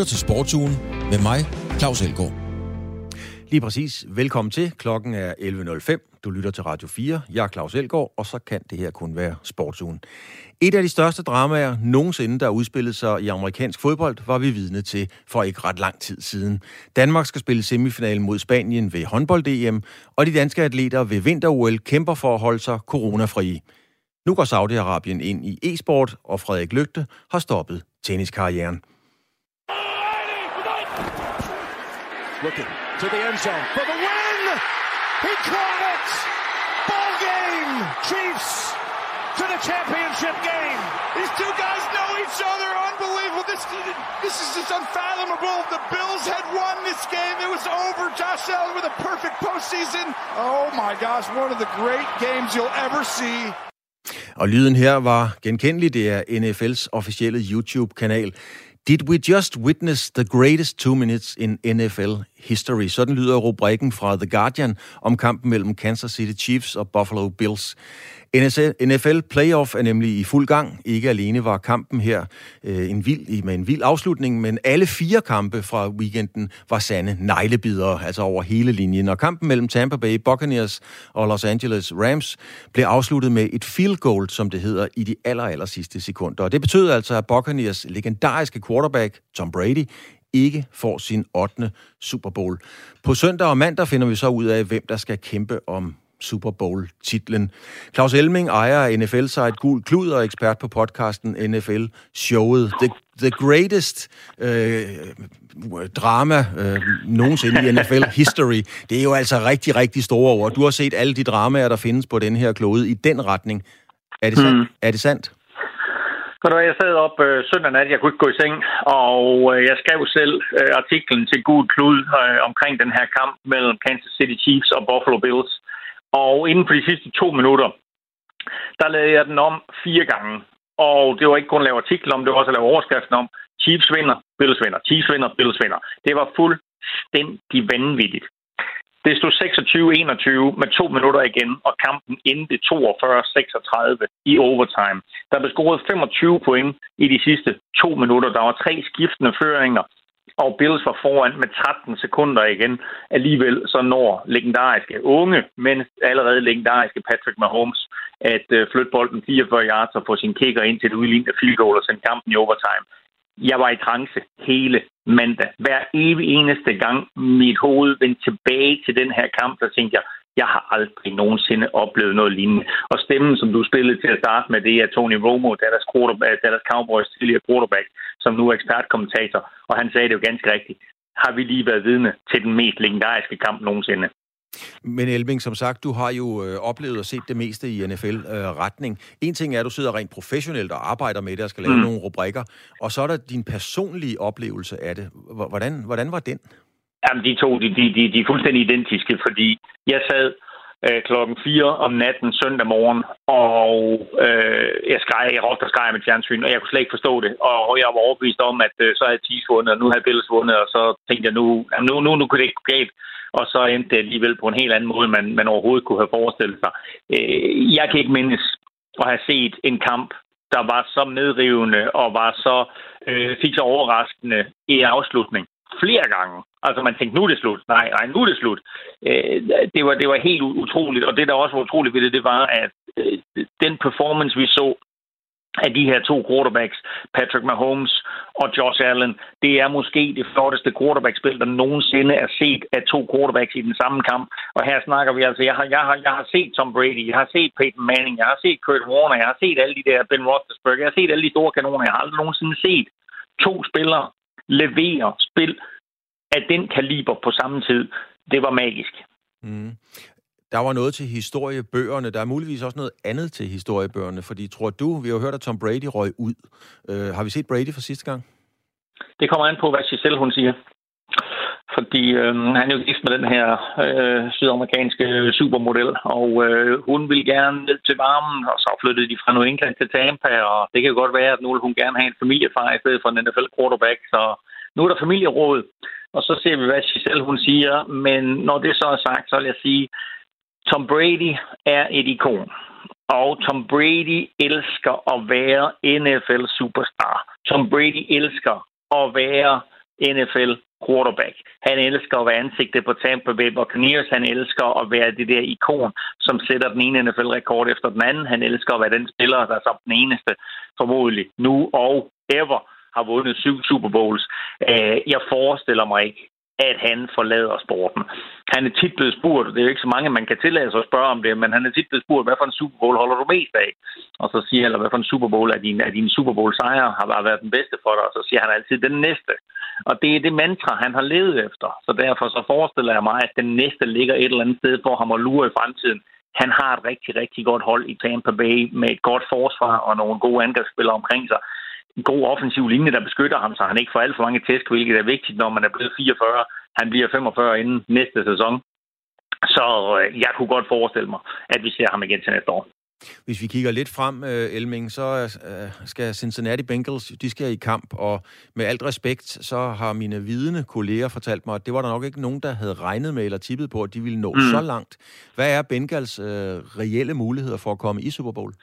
lytter til Sportsugen med mig, Claus Elgaard. Lige præcis. Velkommen til. Klokken er 11.05. Du lytter til Radio 4. Jeg er Claus Elgaard, og så kan det her kun være Sportsugen. Et af de største dramaer nogensinde, der udspillede sig i amerikansk fodbold, var vi vidne til for ikke ret lang tid siden. Danmark skal spille semifinalen mod Spanien ved håndbold-DM, og de danske atleter ved vinter-OL kæmper for at holde sig coronafri. Nu går Saudi-Arabien ind i e-sport, og Frederik Lygte har stoppet tenniskarrieren. Looking to the end zone for the win. He caught it. Ball game. Chiefs to the championship game. These two guys know each other. Unbelievable. This this is just unfathomable. The Bills had won this game. It was over. Josh Allen with a perfect postseason. Oh my gosh, one of the great games you'll ever see. Og lyden her var genkendelig. Det er NFL's officielle YouTube-kanal. Did we just witness the greatest two minutes in NFL history? Sådan lyder rubrikken fra The Guardian om kampen mellem Kansas City Chiefs og Buffalo Bills. NFL Playoff er nemlig i fuld gang. Ikke alene var kampen her øh, en vild, med en vild afslutning, men alle fire kampe fra weekenden var sande neglebidere, altså over hele linjen. Og kampen mellem Tampa Bay Buccaneers og Los Angeles Rams blev afsluttet med et field goal, som det hedder, i de aller, aller sidste sekunder. Og det betød altså, at Buccaneers legendariske quarterback, Tom Brady, ikke får sin 8. Super Bowl. På søndag og mandag finder vi så ud af, hvem der skal kæmpe om Super Bowl-titlen. Claus Elming ejer af NFL-site Gul Klud og ekspert på podcasten NFL-showet. The, the greatest øh, drama øh, nogensinde i NFL history. Det er jo altså rigtig, rigtig store ord. Du har set alle de dramaer, der findes på den her klode i den retning. Er det sandt? Mm. Er det sandt? Ved du jeg sad op øh, søndag nat, jeg kunne ikke gå i seng, og øh, jeg skrev selv øh, artiklen til Gud Klud øh, omkring den her kamp mellem Kansas City Chiefs og Buffalo Bills. Og inden for de sidste to minutter, der lavede jeg den om fire gange. Og det var ikke kun at lave artikler om, det var også at lave overskriften om, Chiefs vinder, Bills vinder, Chiefs vinder, Bills vinder. Det var fuldstændig vanvittigt. Det stod 26-21 med to minutter igen, og kampen endte 42-36 i overtime. Der blev scoret 25 point i de sidste to minutter. Der var tre skiftende føringer, og Bills var foran med 13 sekunder igen. Alligevel så når legendariske unge, men allerede legendariske Patrick Mahomes at øh, flytte bolden 44 yards og få sin kicker ind til et udlignet field goal og sende kampen i overtime. Jeg var i trance hele mandag. Hver evig eneste gang mit hoved vendte tilbage til den her kamp, der tænkte jeg, jeg har aldrig nogensinde oplevet noget lignende. Og stemmen, som du spillede til at starte med, det er Tony Romo, Dallas, Dallas Cowboys tidligere quarterback, som nu er ekspertkommentator. Og han sagde det jo ganske rigtigt. Har vi lige været vidne til den mest legendariske kamp nogensinde? Men Elving, som sagt, du har jo øh, oplevet og set det meste i NFL-retning. Øh, en ting er, at du sidder rent professionelt og arbejder med det og skal lave mm. nogle rubrikker, og så er der din personlige oplevelse af det. Hvordan, hvordan var den? Jamen, de to, de, de, de, de er fuldstændig identiske, fordi jeg sad øh, klokken 4 om natten søndag morgen, og øh, jeg skreg, jeg råbte og skreg med fjernsyn, og jeg kunne slet ikke forstå det. Og jeg var overbevist om, at øh, så havde Thies vundet, og nu havde Bills vundet, og så tænkte jeg, nu, nu, nu, nu kunne det ikke gå galt. Og så endte det alligevel på en helt anden måde, man, man overhovedet kunne have forestillet sig. Øh, jeg kan ikke mindes at have set en kamp, der var så medrivende og var så øh, fik så overraskende i afslutning flere gange. Altså man tænkte, nu er det slut. Nej, nej, nu er det slut. Øh, det, var, det var helt utroligt, og det, der også var utroligt ved det, det var, at øh, den performance, vi så af de her to quarterbacks, Patrick Mahomes og Josh Allen, det er måske det flotteste quarterback-spil, der nogensinde er set af to quarterbacks i den samme kamp. Og her snakker vi altså, jeg har, jeg har, jeg har set Tom Brady, jeg har set Peyton Manning, jeg har set Kurt Warner, jeg har set alle de der Ben Roethlisberger, jeg har set alle de store kanoner, jeg har aldrig nogensinde set to spillere levere spil af den kaliber på samme tid. Det var magisk. Mm. Der var noget til historiebøgerne. Der er muligvis også noget andet til historiebøgerne, fordi tror du, vi har hørt, at Tom Brady røg ud. Uh, har vi set Brady for sidste gang? Det kommer an på, hvad Giselle hun siger. Fordi øh, han er jo gift med den her øh, sydamerikanske supermodel, og øh, hun vil gerne ned til varmen, og så flyttede de fra New England til Tampa, og det kan godt være, at nu vil hun gerne have en familiefar i stedet for en NFL quarterback, så nu er der familieråd, og så ser vi, hvad Giselle hun siger, men når det så er sagt, så vil jeg sige, Tom Brady er et ikon. Og Tom Brady elsker at være NFL-superstar. Tom Brady elsker at være NFL quarterback. Han elsker at være ansigtet på Tampa Bay Buccaneers. Han elsker at være det der ikon, som sætter den ene NFL-rekord efter den anden. Han elsker at være den spiller, der er som den eneste formodentlig nu og ever har vundet syv Super Bowls. Øh, jeg forestiller mig ikke, at han forlader sporten. Han er tit blevet spurgt, det er jo ikke så mange, man kan tillade sig at spørge om det, men han er tit blevet spurgt, hvad for en Super Bowl holder du mest af? Og så siger han, hvad for en Super Bowl er din, er din Super Bowl sejr har været den bedste for dig? Og så siger han altid, den næste. Og det er det mantra, han har levet efter. Så derfor så forestiller jeg mig, at den næste ligger et eller andet sted for ham at lure i fremtiden. Han har et rigtig, rigtig godt hold i Tampa Bay med et godt forsvar og nogle gode angrebsspillere omkring sig en god offensiv linje, der beskytter ham, så han ikke får alt for mange tæsk, hvilket er vigtigt, når man er blevet 44. Han bliver 45 inden næste sæson. Så øh, jeg kunne godt forestille mig, at vi ser ham igen til næste år. Hvis vi kigger lidt frem, øh, Elming, så øh, skal Cincinnati Bengals, de skal i kamp, og med alt respekt, så har mine vidende kolleger fortalt mig, at det var der nok ikke nogen, der havde regnet med eller tippet på, at de ville nå mm. så langt. Hvad er Bengals øh, reelle muligheder for at komme i Super Bowl?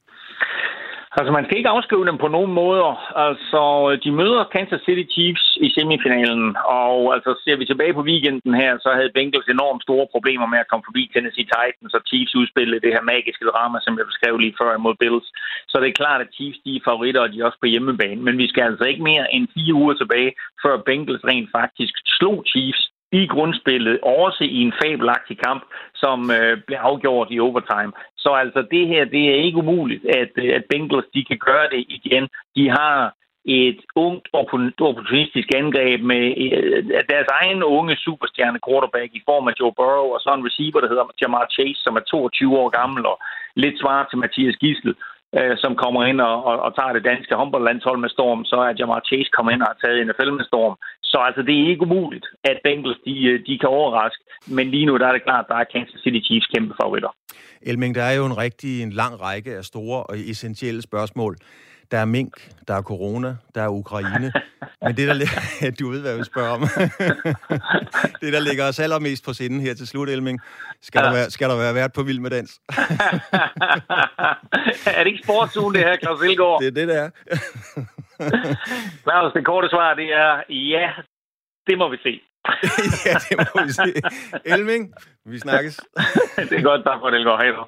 Altså, man skal ikke afskrive dem på nogen måder. Altså, de møder Kansas City Chiefs i semifinalen, og altså, ser vi tilbage på weekenden her, så havde Bengals enormt store problemer med at komme forbi Tennessee Titans, og Chiefs udspillede det her magiske drama, som jeg beskrev lige før imod Bills. Så det er klart, at Chiefs de er favoritter, og de er også på hjemmebane. Men vi skal altså ikke mere end fire uger tilbage, før Bengals rent faktisk slog Chiefs i grundspillet, også i en fabelagtig kamp, som øh, blev afgjort i overtime. Så altså det her, det er ikke umuligt, at, øh, at Bengals de kan gøre det igen. De har et ungt opportunistisk angreb med øh, deres egen unge superstjerne quarterback i form af Joe Burrow, og så en receiver, der hedder Jamar Chase, som er 22 år gammel og lidt svar til Mathias Gissel øh, som kommer ind og, og, og tager det danske håndboldlandshold med storm, så er Jamar Chase kommet ind og har taget NFL med storm. Så altså, det er ikke umuligt, at Bengals de, øh, de kan overraske, men lige nu der er det klart, at der er Kansas City Chiefs kæmpe favoritter. Elming, der er jo en rigtig en lang række af store og essentielle spørgsmål. Der er mink, der er corona, der er Ukraine. Men det, der ligger, du ved, hvad jeg vil spørge om. det, der ligger os allermest på sinden her til slut, Elming, skal, ja. der, være, skal der være vært på Vild med Dans? er det ikke sportsugen, det her, Claus Vilgaard? Det er det, det er. Claus, det korte svar, det er ja, det må vi se. ja, det må vi se. Elming, vi snakkes. det er godt, tak for det, Elgaard. Hej då.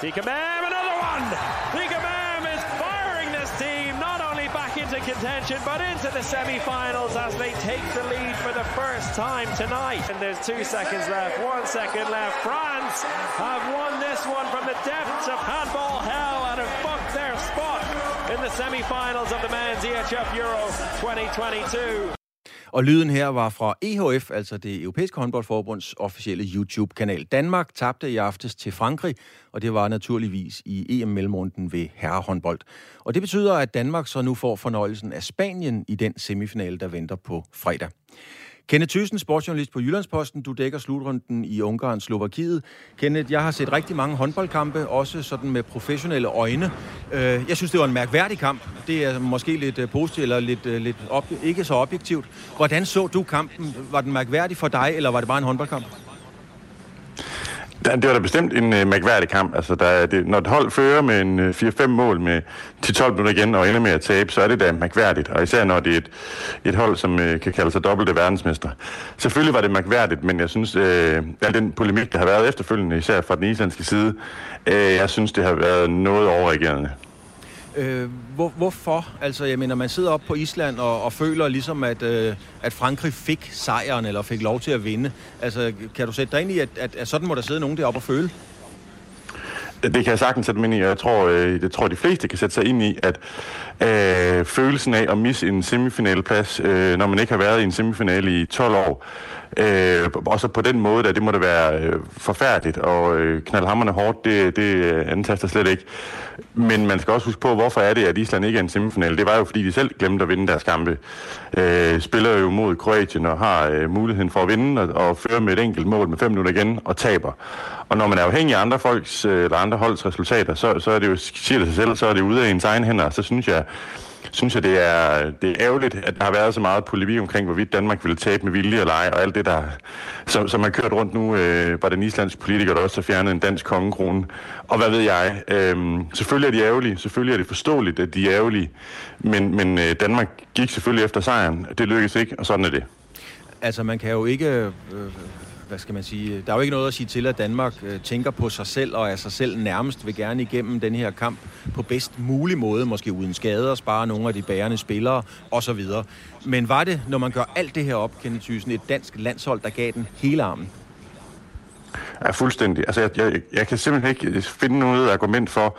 Tika Mam, another one! Tika is firing this team not only back into contention but into the semi-finals as they take the lead for the first time tonight. And there's two seconds left, one second left. France have won this one from the depths of handball hell and have booked their spot in the semi-finals of the men's EHF Euro 2022. Og lyden her var fra EHF, altså det europæiske håndboldforbunds officielle YouTube-kanal. Danmark tabte i aftes til Frankrig, og det var naturligvis i EM-mellemrunden ved herrehåndbold. Og det betyder, at Danmark så nu får fornøjelsen af Spanien i den semifinale, der venter på fredag. Kenneth Thyssen, sportsjournalist på Jyllandsposten. Du dækker slutrunden i Ungarn, Slovakiet. Kenneth, jeg har set rigtig mange håndboldkampe, også sådan med professionelle øjne. Øh, jeg synes, det var en mærkværdig kamp. Det er måske lidt øh, positivt, eller lidt, øh, lidt op, ikke så objektivt. Hvordan så du kampen? Var den mærkværdig for dig, eller var det bare en håndboldkamp? Det var da bestemt en øh, mærkværdig kamp. Altså, der, det, når et hold fører med en øh, 4-5 mål med 10-12 minutter igen og ender med at tabe, så er det da mærkværdigt. Og især når det er et, et hold, som øh, kan kalde sig dobbelte verdensmester. Selvfølgelig var det mærkværdigt, men jeg synes, øh, al den polemik, der har været efterfølgende, især fra den islandske side, øh, jeg synes, det har været noget overreagerende. Øh, hvor, hvorfor? Altså, jeg mener, man sidder op på Island og, og føler ligesom, at, øh, at Frankrig fik sejren, eller fik lov til at vinde. Altså, kan du sætte dig ind i, at, at, at sådan må der sidde nogen deroppe og føle? Det kan jeg sagtens sætte mig ind i, jeg tror, øh, jeg tror, de fleste kan sætte sig ind i, at øh, følelsen af at misse en semifinaleplads, øh, når man ikke har været i en semifinale i 12 år, øh, også på den måde, at det må det være øh, forfærdeligt og øh, knaldhammerne hårdt, det, det øh, antaster slet ikke. Men man skal også huske på, hvorfor er det, at Island ikke er en semifinal? Det var jo, fordi de selv glemte at vinde deres kampe. Øh, spiller jo mod Kroatien og har øh, muligheden for at vinde og, og føre med et enkelt mål med fem minutter igen og taber. Og når man er afhængig af andre folks øh, eller andre holds resultater, så, så er det jo, siger det sig selv, så er det ude af ens egen hænder. Så synes jeg, synes jeg, det er, det er ærgerligt, at der har været så meget polemik omkring, hvorvidt Danmark ville tabe med vilje eller ej, og alt det, der, som, som har kørt rundt nu, øh, var den islandske politiker, der også har fjernet en dansk kongekrone. Og hvad ved jeg? Øh, selvfølgelig er de ærgerlige, selvfølgelig er det forståeligt, at de er ærgerlige, men, men øh, Danmark gik selvfølgelig efter sejren. Det lykkedes ikke, og sådan er det. Altså, man kan jo ikke... Øh hvad skal man sige, øh, der er jo ikke noget at sige til, at Danmark øh, tænker på sig selv og er sig selv nærmest vil gerne igennem den her kamp på bedst mulig måde, måske uden skader, spare nogle af de bærende spillere osv. Men var det, når man gør alt det her op, Kenneth Thyssen, et dansk landshold, der gav den hele armen? Ja, fuldstændig. Altså, jeg, jeg, jeg kan simpelthen ikke finde noget argument for,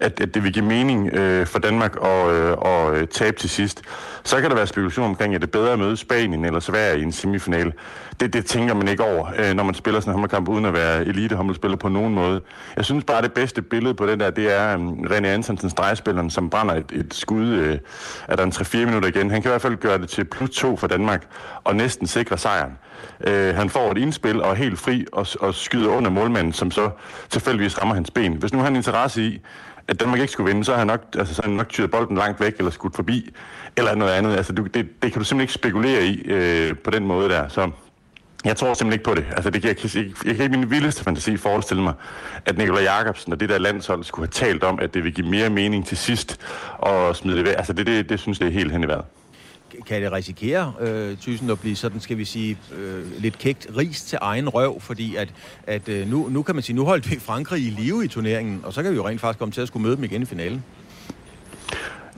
at, at det vil give mening øh, for Danmark at, øh, og, øh, tabe til sidst. Så kan der være spekulation omkring, at det er bedre at møde Spanien eller Sverige i en semifinal. Det, det tænker man ikke over, øh, når man spiller sådan en håndboldkamp uden at være elitehåndboldspiller på nogen måde. Jeg synes bare, at det bedste billede på den der, det er um, René Antonsen, stregspilleren, som brænder et, et skud. Øh, er der en 3-4 minutter igen? Han kan i hvert fald gøre det til plus 2 for Danmark og næsten sikre sejren. Øh, han får et indspil og er helt fri og, og skyder under målmanden, som så tilfældigvis rammer hans ben. Hvis nu har han interesse i, at Danmark ikke skulle vinde, så har han nok, altså, så han nok tyret bolden langt væk eller skudt forbi, eller noget andet. Altså, du, det, det kan du simpelthen ikke spekulere i øh, på den måde der. Så jeg tror simpelthen ikke på det. Altså, det kan, jeg, jeg, jeg kan ikke min vildeste fantasi forestille mig, at Nikolaj Jakobsen og det der landshold skulle have talt om, at det vil give mere mening til sidst og smide det væk. Altså, det, det, det synes jeg er helt hen i vejret kan det risikere, øh, Thyssen, at blive sådan, skal vi sige, øh, lidt kægt ris til egen røv, fordi at, at øh, nu, nu kan man sige, nu holdt vi Frankrig i live i turneringen, og så kan vi jo rent faktisk komme til at skulle møde dem igen i finalen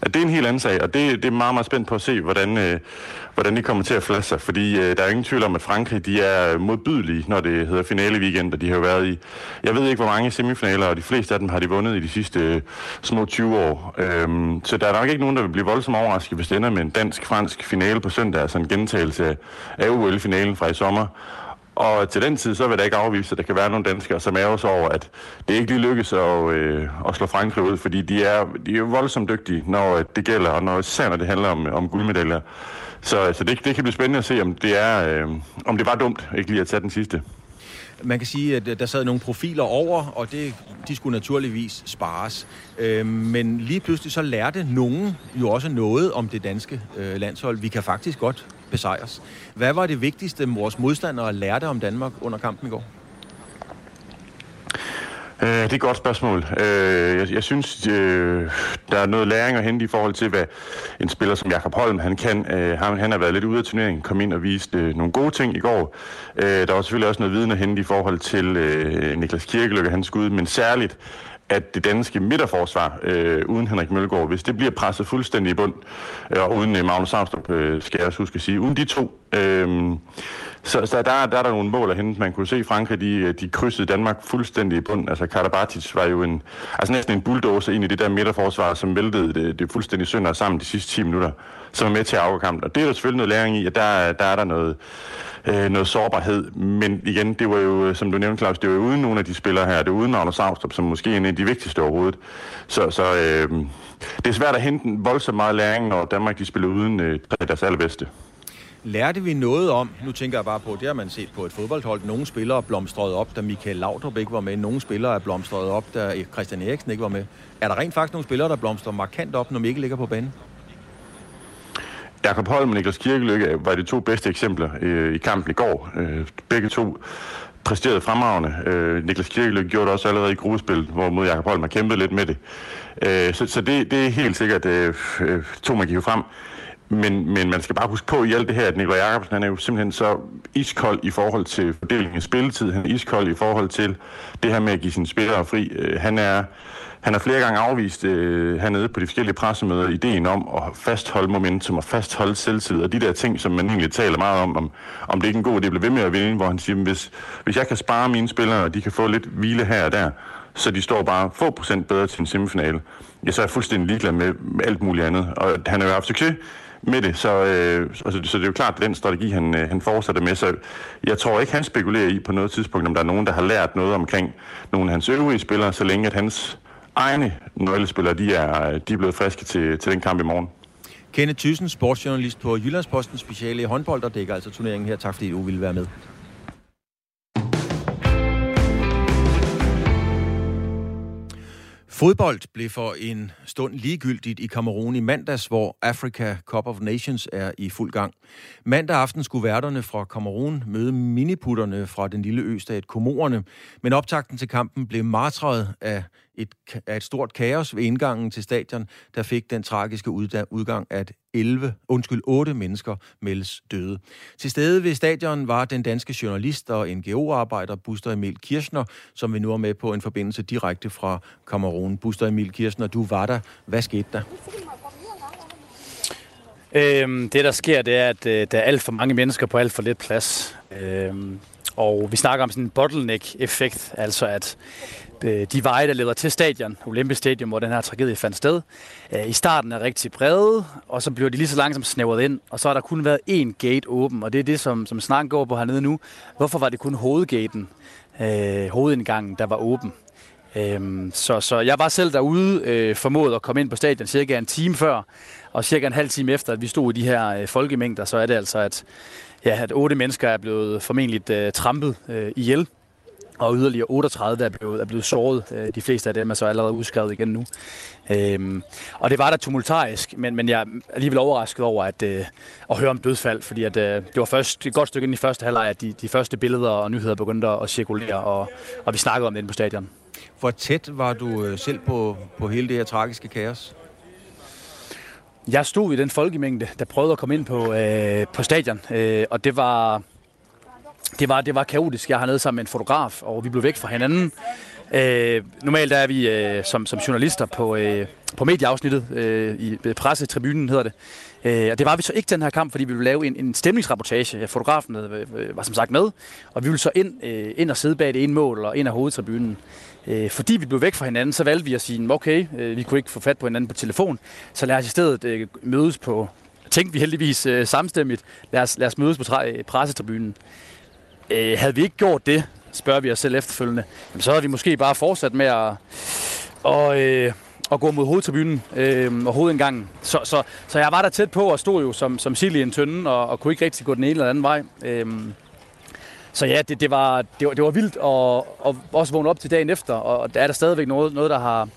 at det er en helt anden sag, og det, det er meget, meget spændt på at se, hvordan, øh, hvordan de kommer til at flaske sig. Fordi øh, der er ingen tvivl om, at Frankrig de er modbydelige, når det hedder finale weekend, og de har jo været i, jeg ved ikke hvor mange semifinaler, og de fleste af dem har de vundet i de sidste øh, små 20 år. Øhm, så der er nok ikke nogen, der vil blive voldsomt overrasket, hvis det ender med en dansk-fransk finale på søndag, altså en gentagelse af OL-finalen fra i sommer. Og til den tid, så vil der ikke afvise, at der kan være nogle danskere, som er også over, at det ikke lige lykkes at, øh, at slå Frankrig ud, fordi de er, de er voldsomt dygtige, når øh, det gælder, og når, især når det handler om, om guldmedaljer. Så, så det, det kan blive spændende at se, om det, er, øh, om det var dumt ikke lige at tage den sidste. Man kan sige, at der sad nogle profiler over, og det, de skulle naturligvis spares. Øh, men lige pludselig så lærte nogen jo også noget om det danske øh, landshold. Vi kan faktisk godt besejres. Hvad var det vigtigste, vores modstandere lærte om Danmark under kampen i går? Øh, det er et godt spørgsmål. Øh, jeg, jeg synes, øh, der er noget læring at hente i forhold til, hvad en spiller som Jakob Holm han kan. Øh, han, han har været lidt ude af turneringen, kom ind og viste øh, nogle gode ting i går. Øh, der var selvfølgelig også noget viden at hente i forhold til Niklas Kirkeløkke, hans skud, men særligt at det danske midterforsvar øh, uden Henrik Mølgaard, hvis det bliver presset fuldstændig i bund, øh, og uden øh, Magnus Armstrong, øh, skal jeg også huske at sige, uden de to, øh, så, så der, der er der nogle mål at hente. Man kunne se, Frankrig de, øh, de krydsede Danmark fuldstændig i bund. Altså Karabatic var jo en, altså næsten en bulldozer ind i det der midterforsvar, som væltede det, det fuldstændig sønder sammen de sidste 10 minutter, som er med til at afgå kampen. Og det er der selvfølgelig noget læring i, at der, der er der noget, øh, noget sårbarhed. Men igen, det var jo, øh, som du nævnte, Claus, det var jo uden nogle af de spillere her. Det var uden Anders Austrup, som måske er en af de vigtigste overhovedet. Så, så øh, det er svært at hente voldsomt meget læring, når Danmark de spiller uden øh, deres allerbedste. Lærte vi noget om, nu tænker jeg bare på, det har man set på et fodboldhold, nogle spillere blomstrede op, da Michael Laudrup ikke var med, nogle spillere er blomstret op, da Christian Eriksen ikke var med. Er der rent faktisk nogle spillere, der blomstrer markant op, når Mikkel ligger på banen? Jakob Holm og Niklas Kirkelykke var de to bedste eksempler øh, i kampen i går. Øh, begge to præsterede fremragende. Øh, Niklas Kirkelykke gjorde det også allerede i gruppespil, hvor mod Jakob Holm har kæmpet lidt med det. Øh, så så det, det er helt sikkert øh, øh to, man gik frem. Men, men man skal bare huske på i alt det her, at Nikolaj Jacobsen han er jo simpelthen så iskold i forhold til fordelingen af spilletid. Han er iskold i forhold til det her med at give sine spillere fri. Øh, han er han har flere gange afvist øh, hernede på de forskellige pressemøder ideen om at fastholde momentum og fastholde selvtid og de der ting, som man egentlig taler meget om, om, om det ikke er en god idé at blive ved med at vinde, hvor han siger, hvis, hvis jeg kan spare mine spillere, og de kan få lidt hvile her og der, så de står bare få procent bedre til en semifinale, ja, så er jeg fuldstændig ligeglad med alt muligt andet. Og han har jo haft succes med det, så, øh, altså, så det er jo klart, at den strategi, han, øh, han fortsætter med. Så jeg tror ikke, han spekulerer i på noget tidspunkt, om der er nogen, der har lært noget omkring nogle af hans øvrige spillere, så længe at hans egne nøglespillere, de er, øh, de er blevet friske til, til den kamp i morgen. Kenneth Thyssen, sportsjournalist på Jyllandsposten, speciale i håndbold, der dækker altså turneringen her. Tak fordi du ville være med. Fodbold blev for en stund ligegyldigt i Kamerun i mandags, hvor Africa Cup of Nations er i fuld gang. Mandag aften skulle værterne fra Kamerun møde miniputterne fra den lille østat Komorerne, men optakten til kampen blev martret af et, af et stort kaos ved indgangen til stadion, der fik den tragiske udgang, at 11, undskyld, 8 mennesker meldes døde. Til stede ved stadion var den danske journalist og NGO-arbejder Buster Emil Kirchner, som vi nu er med på en forbindelse direkte fra Kamerun. Buster Emil Kirchner, du var der. Hvad skete der? Øhm, det, der sker, det er, at øh, der er alt for mange mennesker på alt for lidt plads. Øhm, og vi snakker om sådan en bottleneck-effekt, altså at øh, de veje, der leder til stadion, Olympisk Stadion, hvor den her tragedie fandt sted, øh, i starten er rigtig brede, og så bliver de lige så langsomt snævret ind, og så har der kun været én gate åben, og det er det, som, som snakken går på hernede nu. Hvorfor var det kun hovedgaten, øh, hovedindgangen, der var åben? Øhm, så, så jeg var selv derude, øh, formået at komme ind på stadion cirka en time før, og cirka en halv time efter, at vi stod i de her øh, folkemængder, så er det altså, at, ja, at otte mennesker er blevet formentlig øh, trampet øh, ihjel og yderligere 38 er blevet, er blevet såret. Øh, de fleste af dem er så allerede udskrevet igen nu. Øhm, og det var da tumultarisk, men, men jeg er alligevel overrasket over at, øh, at høre om dødsfald, fordi at, øh, det var først et godt stykke ind i første halvleg, at de, de første billeder og nyheder begyndte at cirkulere, og, og vi snakkede om det inde på stadion. Hvor tæt var du øh, selv på, på hele det her tragiske kaos? Jeg stod i den folkemængde, der prøvede at komme ind på, øh, på stadion, øh, og det var det var, det var kaotisk. Jeg har nede sammen med en fotograf, og vi blev væk fra hinanden. Øh, normalt er vi øh, som, som journalister på, øh, på medieafsnittet, øh, i øh, pressetribunen hedder det. Øh, og det var vi så ikke den her kamp, fordi vi ville lave en, en stemningsrapportage. Øh, fotografen øh, øh, var som sagt med, og vi ville så ind, øh, ind og sidde bag det ene mål og ind af hovedtribunen. Øh, fordi vi blev væk fra hinanden, så valgte vi at sige, okay, øh, vi kunne ikke få fat på hinanden på telefon, så lad os i stedet øh, mødes på, tænkte vi heldigvis øh, samstemmigt, lad os, lad os mødes på tre, øh, pressetribunen. Øh, havde vi ikke gjort det, spørger vi os selv efterfølgende, jamen, så havde vi måske bare fortsat med at, og, øh, at gå mod hovedtribunen øh, og hovedindgangen. Så, så, så jeg var der tæt på og stod jo som, som sild i en tønde og, og kunne ikke rigtig gå den ene eller anden vej. Øh, så ja, det, det, var, det, var, det var vildt at, at også vågne op til dagen efter, og der er der stadigvæk noget, noget der har,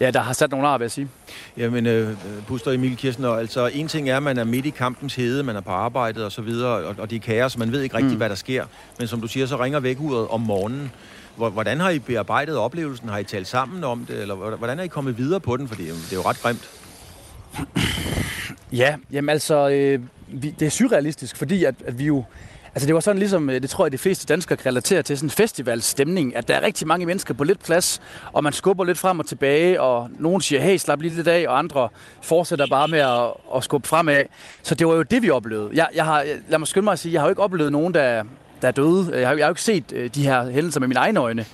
Ja, der har sat nogle ar, vil jeg sige. Jamen, øh, Buster Emil Kirchner, altså en ting er, at man er midt i kampens hede, man er på arbejdet og så videre, og, og det er kaos, man ved ikke rigtig, mm. hvad der sker. Men som du siger, så ringer vækkeuret om morgenen. Hvordan har I bearbejdet oplevelsen? Har I talt sammen om det, eller hvordan er I kommet videre på den? For det er jo ret grimt. Ja, jamen altså, øh, vi, det er surrealistisk, fordi at, at vi jo Altså det var sådan ligesom, øh, det tror jeg, de fleste danskere kan relatere til, sådan en festivalstemning, at der er rigtig mange mennesker på lidt plads, og man skubber lidt frem og tilbage, og nogen siger, hey, slap lige lidt af, og andre fortsætter bare med at, at skubbe fremad. Så det var jo det, vi oplevede. Jeg, jeg har, lad mig skynde mig at sige, jeg har jo ikke oplevet nogen, der, der er døde. Øh, jeg har, jeg har jo ikke set øh, de her hændelser med mine egne øjne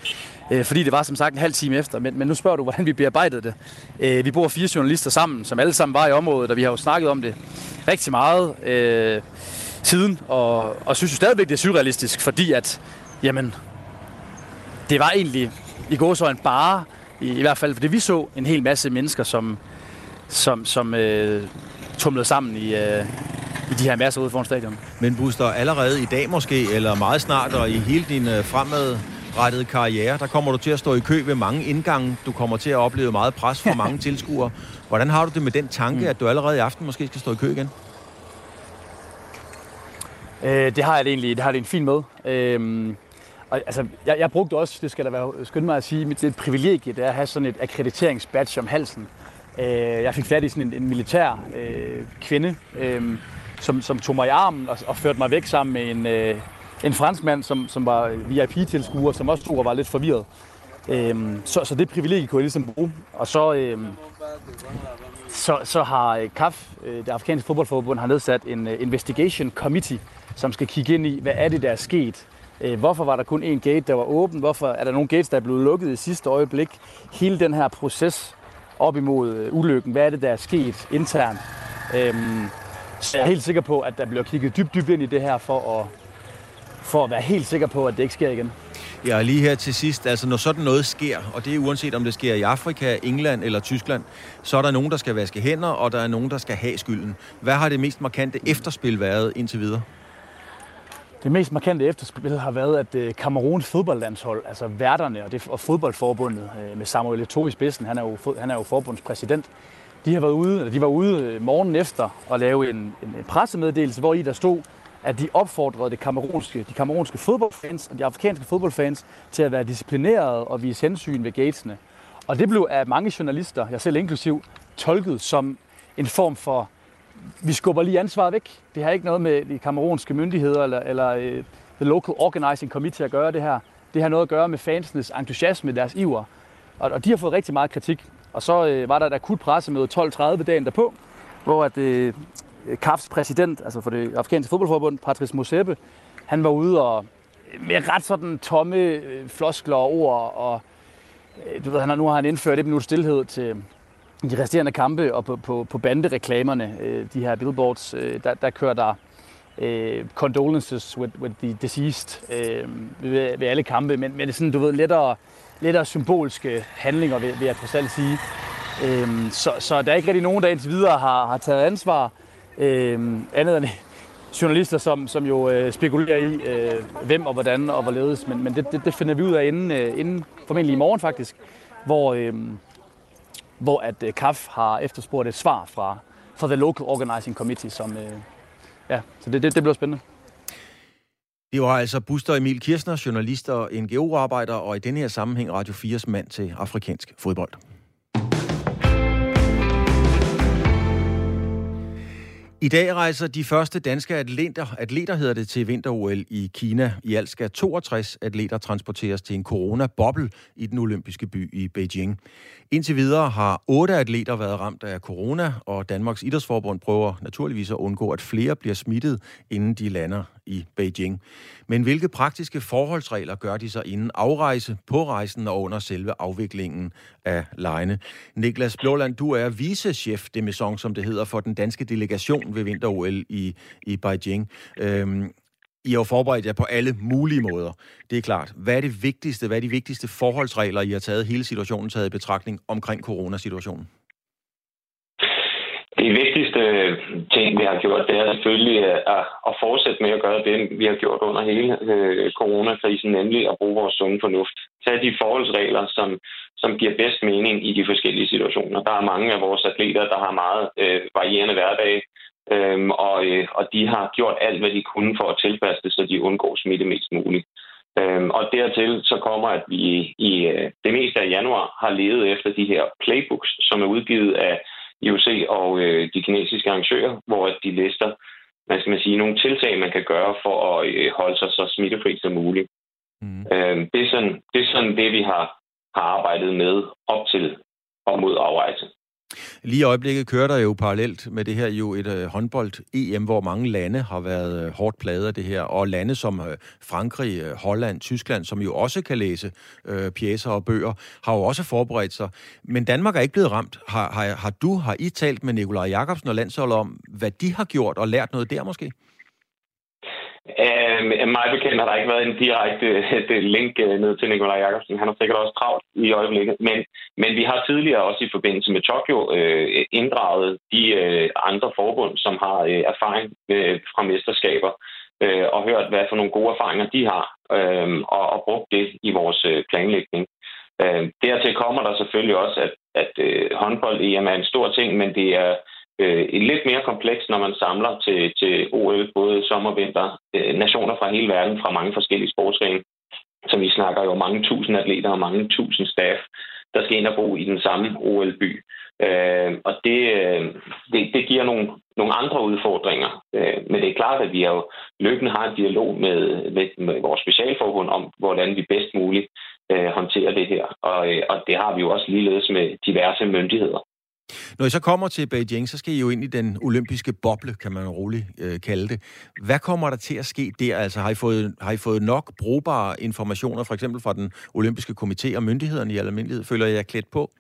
fordi det var som sagt en halv time efter. Men, men nu spørger du, hvordan vi bearbejdede det. Øh, vi bor fire journalister sammen, som alle sammen var i området, og vi har jo snakket om det rigtig meget. Øh, siden, og, og synes jo stadigvæk, det er surrealistisk, fordi at, jamen, det var egentlig i en bare, i, i hvert fald fordi vi så en hel masse mennesker, som, som, som øh, tumlede sammen i, øh, i de her masser ude foran stadion. Men Buster, allerede i dag måske, eller meget snart, og i hele din øh, fremadrettede karriere, der kommer du til at stå i kø ved mange indgange. Du kommer til at opleve meget pres fra mange tilskuere. Hvordan har du det med den tanke, mm. at du allerede i aften måske skal stå i kø igen? Øh, det har jeg det egentlig, det har det en fin med. Øh, og, altså, jeg, jeg brugte også, det skal der være skyndt mig at sige, mit et privilegie, det er at have sådan et akkrediteringsbadge om halsen. Øh, jeg fik fat i sådan en, en militær øh, kvinde, øh, som, som tog mig i armen og, og førte mig væk sammen med en, øh, en franskmand, som, som var VIP-tilskuer, som også tog og var lidt forvirret. Øhm, så, så det privilegie kunne jeg ligesom bruge. Og så, øhm, så, så har CAF, øh, det afrikanske fodboldforbund, har nedsat en uh, investigation committee, som skal kigge ind i, hvad er det, der er sket. Øh, hvorfor var der kun én gate, der var åben? Hvorfor er der nogle gates, der er blevet lukket i sidste øjeblik? Hele den her proces op imod øh, ulykken, hvad er det, der er sket internt? Øhm, så jeg er helt sikker på, at der bliver kigget dybt, dybt ind i det her, for at, for at være helt sikker på, at det ikke sker igen. Ja, lige her til sidst, altså når sådan noget sker, og det er uanset om det sker i Afrika, England eller Tyskland, så er der nogen, der skal vaske hænder, og der er nogen, der skal have skylden. Hvad har det mest markante efterspil været indtil videre? Det mest markante efterspil har været, at øh, Kameruns fodboldlandshold, altså værterne og, det, og fodboldforbundet øh, med Samuel Eto'o i spidsen, han er, jo, han er jo forbundspræsident, de har været ude, eller de var ude øh, morgen efter at lave en, en pressemeddelelse, hvor i der stod, at de opfordrede de kamerunske, de kamerunske fodboldfans og de afrikanske fodboldfans til at være disciplinerede og vise hensyn ved gatesene. Og det blev af mange journalister, jeg selv inklusiv, tolket som en form for, vi skubber lige ansvaret væk. Det har ikke noget med de kamerunske myndigheder eller, eller uh, the local organizing committee at gøre det her. Det har noget at gøre med fansenes entusiasme, deres iver. Og, og de har fået rigtig meget kritik. Og så øh, var der et akut pressemøde 12.30 dagen derpå, hvor at, øh, CAFs præsident, altså for det afrikanske fodboldforbund, Patrice Motsepe, han var ude og øh, med ret sådan tomme øh, floskler og ord, og du ved, han har, nu har han indført et minut stillhed til de resterende kampe, og på, på, på bandereklamerne, øh, de her billboards, øh, der, der kører der øh, condolences with, with the deceased øh, ved, ved alle kampe, men, men det er sådan, du ved, lettere, lettere symbolske handlinger, vil, vil jeg trods alt sige. Øh, så, så der er ikke rigtig nogen, der indtil videre har, har taget ansvar, øh, andet end journalister, som, som jo øh, spekulerer i, øh, hvem og hvordan og hvorledes. Men, men det, det, det finder vi ud af inden, øh, inden formentlig i morgen faktisk, hvor, øh, hvor at øh, KAF har efterspurgt et svar fra, fra The Local Organizing Committee, som, øh, ja, så det, det, det bliver spændende. Det var altså Buster Emil Kirsner, journalist og NGO-arbejder, og i denne her sammenhæng Radio 4's mand til afrikansk fodbold. I dag rejser de første danske atleter, atleter hedder det, til vinter-OL i Kina. I alt skal 62 atleter transporteres til en corona-boble i den olympiske by i Beijing. Indtil videre har otte atleter været ramt af corona, og Danmarks Idrætsforbund prøver naturligvis at undgå, at flere bliver smittet, inden de lander i Beijing. Men hvilke praktiske forholdsregler gør de så inden afrejse, på rejsen og under selve afviklingen af lejene? Niklas Blåland, du er vicechef de maison, som det hedder, for den danske delegation ved vinter-OL i, i Beijing. Øhm, i har jo forberedt jer på alle mulige måder. Det er klart. Hvad er det vigtigste, hvad er de vigtigste forholdsregler, I har taget hele situationen taget i betragtning omkring coronasituationen? Det vigtigste øh, ting, vi har gjort, det er selvfølgelig øh, at, at fortsætte med at gøre det, vi har gjort under hele øh, coronakrisen, nemlig at bruge vores sunde fornuft. Tag de forholdsregler, som, som giver bedst mening i de forskellige situationer. Der er mange af vores atleter, der har meget øh, varierende hverdag, øh, og, øh, og de har gjort alt, hvad de kunne for at tilpasse det, så de undgår smitte mest muligt. Øhm, og dertil så kommer, at vi i øh, det meste af januar har levet efter de her playbooks, som er udgivet af IOC og øh, de kinesiske arrangører, hvor de lister hvad skal man sige, nogle tiltag, man kan gøre for at øh, holde sig så smittefri som muligt. Mm. Øhm, det, er sådan, det er sådan det, vi har, har arbejdet med op til og mod afrejse. Lige i øjeblikket kører der jo parallelt med det her jo et øh, håndbold-EM, hvor mange lande har været øh, hårdt pladet af det her, og lande som øh, Frankrig, øh, Holland, Tyskland, som jo også kan læse øh, pjæser og bøger, har jo også forberedt sig. Men Danmark er ikke blevet ramt. Har, har, har du, har I talt med Nikolaj Jakobsen og landsholdet om, hvad de har gjort og lært noget der måske? Øh, mig bekendt har der ikke været en direkte øh, det link øh, ned til Nikolaj Jakobsen. Han har sikkert også travlt i øjeblikket. Men, men vi har tidligere også i forbindelse med Tokyo øh, inddraget de øh, andre forbund, som har øh, erfaring øh, fra mesterskaber øh, og hørt, hvad for nogle gode erfaringer de har, øh, og, og brugt det i vores øh, planlægning. Øh, dertil kommer der selvfølgelig også, at, at øh, håndbold-EM er en stor ting, men det er øh, Øh, lidt mere komplekst, når man samler til, til OL, både sommer og vinter, øh, nationer fra hele verden, fra mange forskellige sportsgrene. Så vi snakker jo mange tusind atleter og mange tusind staff, der skal ind og bo i den samme OL-by. Øh, og det, øh, det, det giver nogle, nogle andre udfordringer. Øh, men det er klart, at vi jo løbende har en dialog med, med, med vores specialforbund om, hvordan vi bedst muligt øh, håndterer det her. Og, øh, og det har vi jo også ligeledes med diverse myndigheder. Når I så kommer til Beijing, så skal I jo ind i den olympiske boble, kan man roligt øh, kalde det. Hvad kommer der til at ske der? Altså, har I, fået, har I fået nok brugbare informationer, for eksempel fra den olympiske komité og myndighederne i almindelighed? Føler jeg klædt på?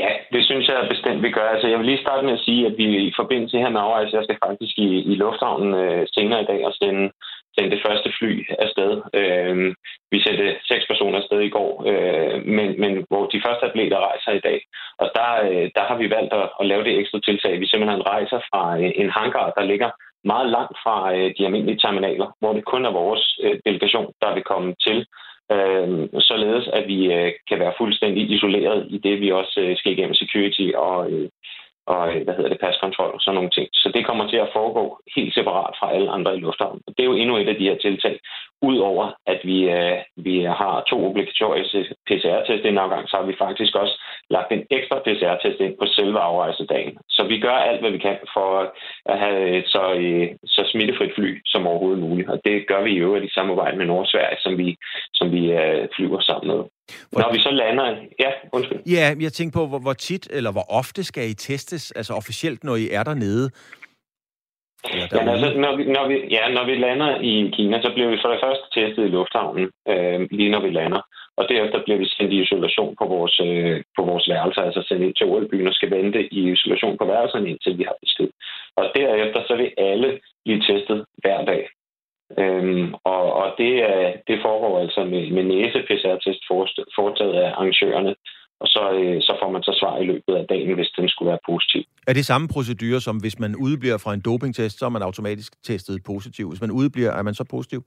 Ja, det synes jeg bestemt, vi gør. Altså, jeg vil lige starte med at sige, at vi i forbindelse her med altså, jeg skal faktisk i, i lufthavnen øh, senere i dag og sende sendte det første fly afsted. Øh, vi sendte seks personer afsted i går, øh, men, men hvor de første atleter rejser i dag. Og der, øh, der har vi valgt at, at lave det ekstra tiltag. Vi simpelthen rejser fra øh, en hangar, der ligger meget langt fra øh, de almindelige terminaler, hvor det kun er vores øh, delegation, der vil komme til, øh, således at vi øh, kan være fuldstændig isoleret i det, vi også øh, skal igennem security og, øh, og øh, hvad hedder det, paskontrol og sådan nogle ting. Så det kommer til at foregå helt separat fra alle andre i lufthavnen. Det er jo endnu et af de her tiltag. Udover at vi, øh, vi har to obligatoriske PCR-test en afgang, så har vi faktisk også lagt en ekstra PCR-test ind på selve afrejsedagen. Så vi gør alt, hvad vi kan for at have et så, øh, så smittefrit fly som overhovedet muligt. Og det gør vi i øvrigt i samarbejde med Nordsverige, som vi, som vi øh, flyver sammen med. Hvor... Når vi så lander... Ja, undskyld. Ja, jeg tænker på, hvor, hvor tit eller hvor ofte skal I testes, altså officielt, når I er dernede? Ja, altså, når vi, når vi, ja, når vi lander i Kina, så bliver vi for det første testet i lufthavnen, øh, lige når vi lander. Og derefter bliver vi sendt i isolation på vores, øh, på vores værelse, altså sendt ind til OL-byen og skal vente i isolation på værelserne, indtil vi har besked. Og derefter så vil alle blive testet hver dag. Øhm, og og det, øh, det foregår altså med, med næse-PCR-test foretaget af arrangørerne, og så, øh, så får man så svar i løbet af dagen, hvis den skulle være positiv. Er det samme procedure, som hvis man udbliver fra en dopingtest, så er man automatisk testet positiv? Hvis man udbliver, er man så positiv?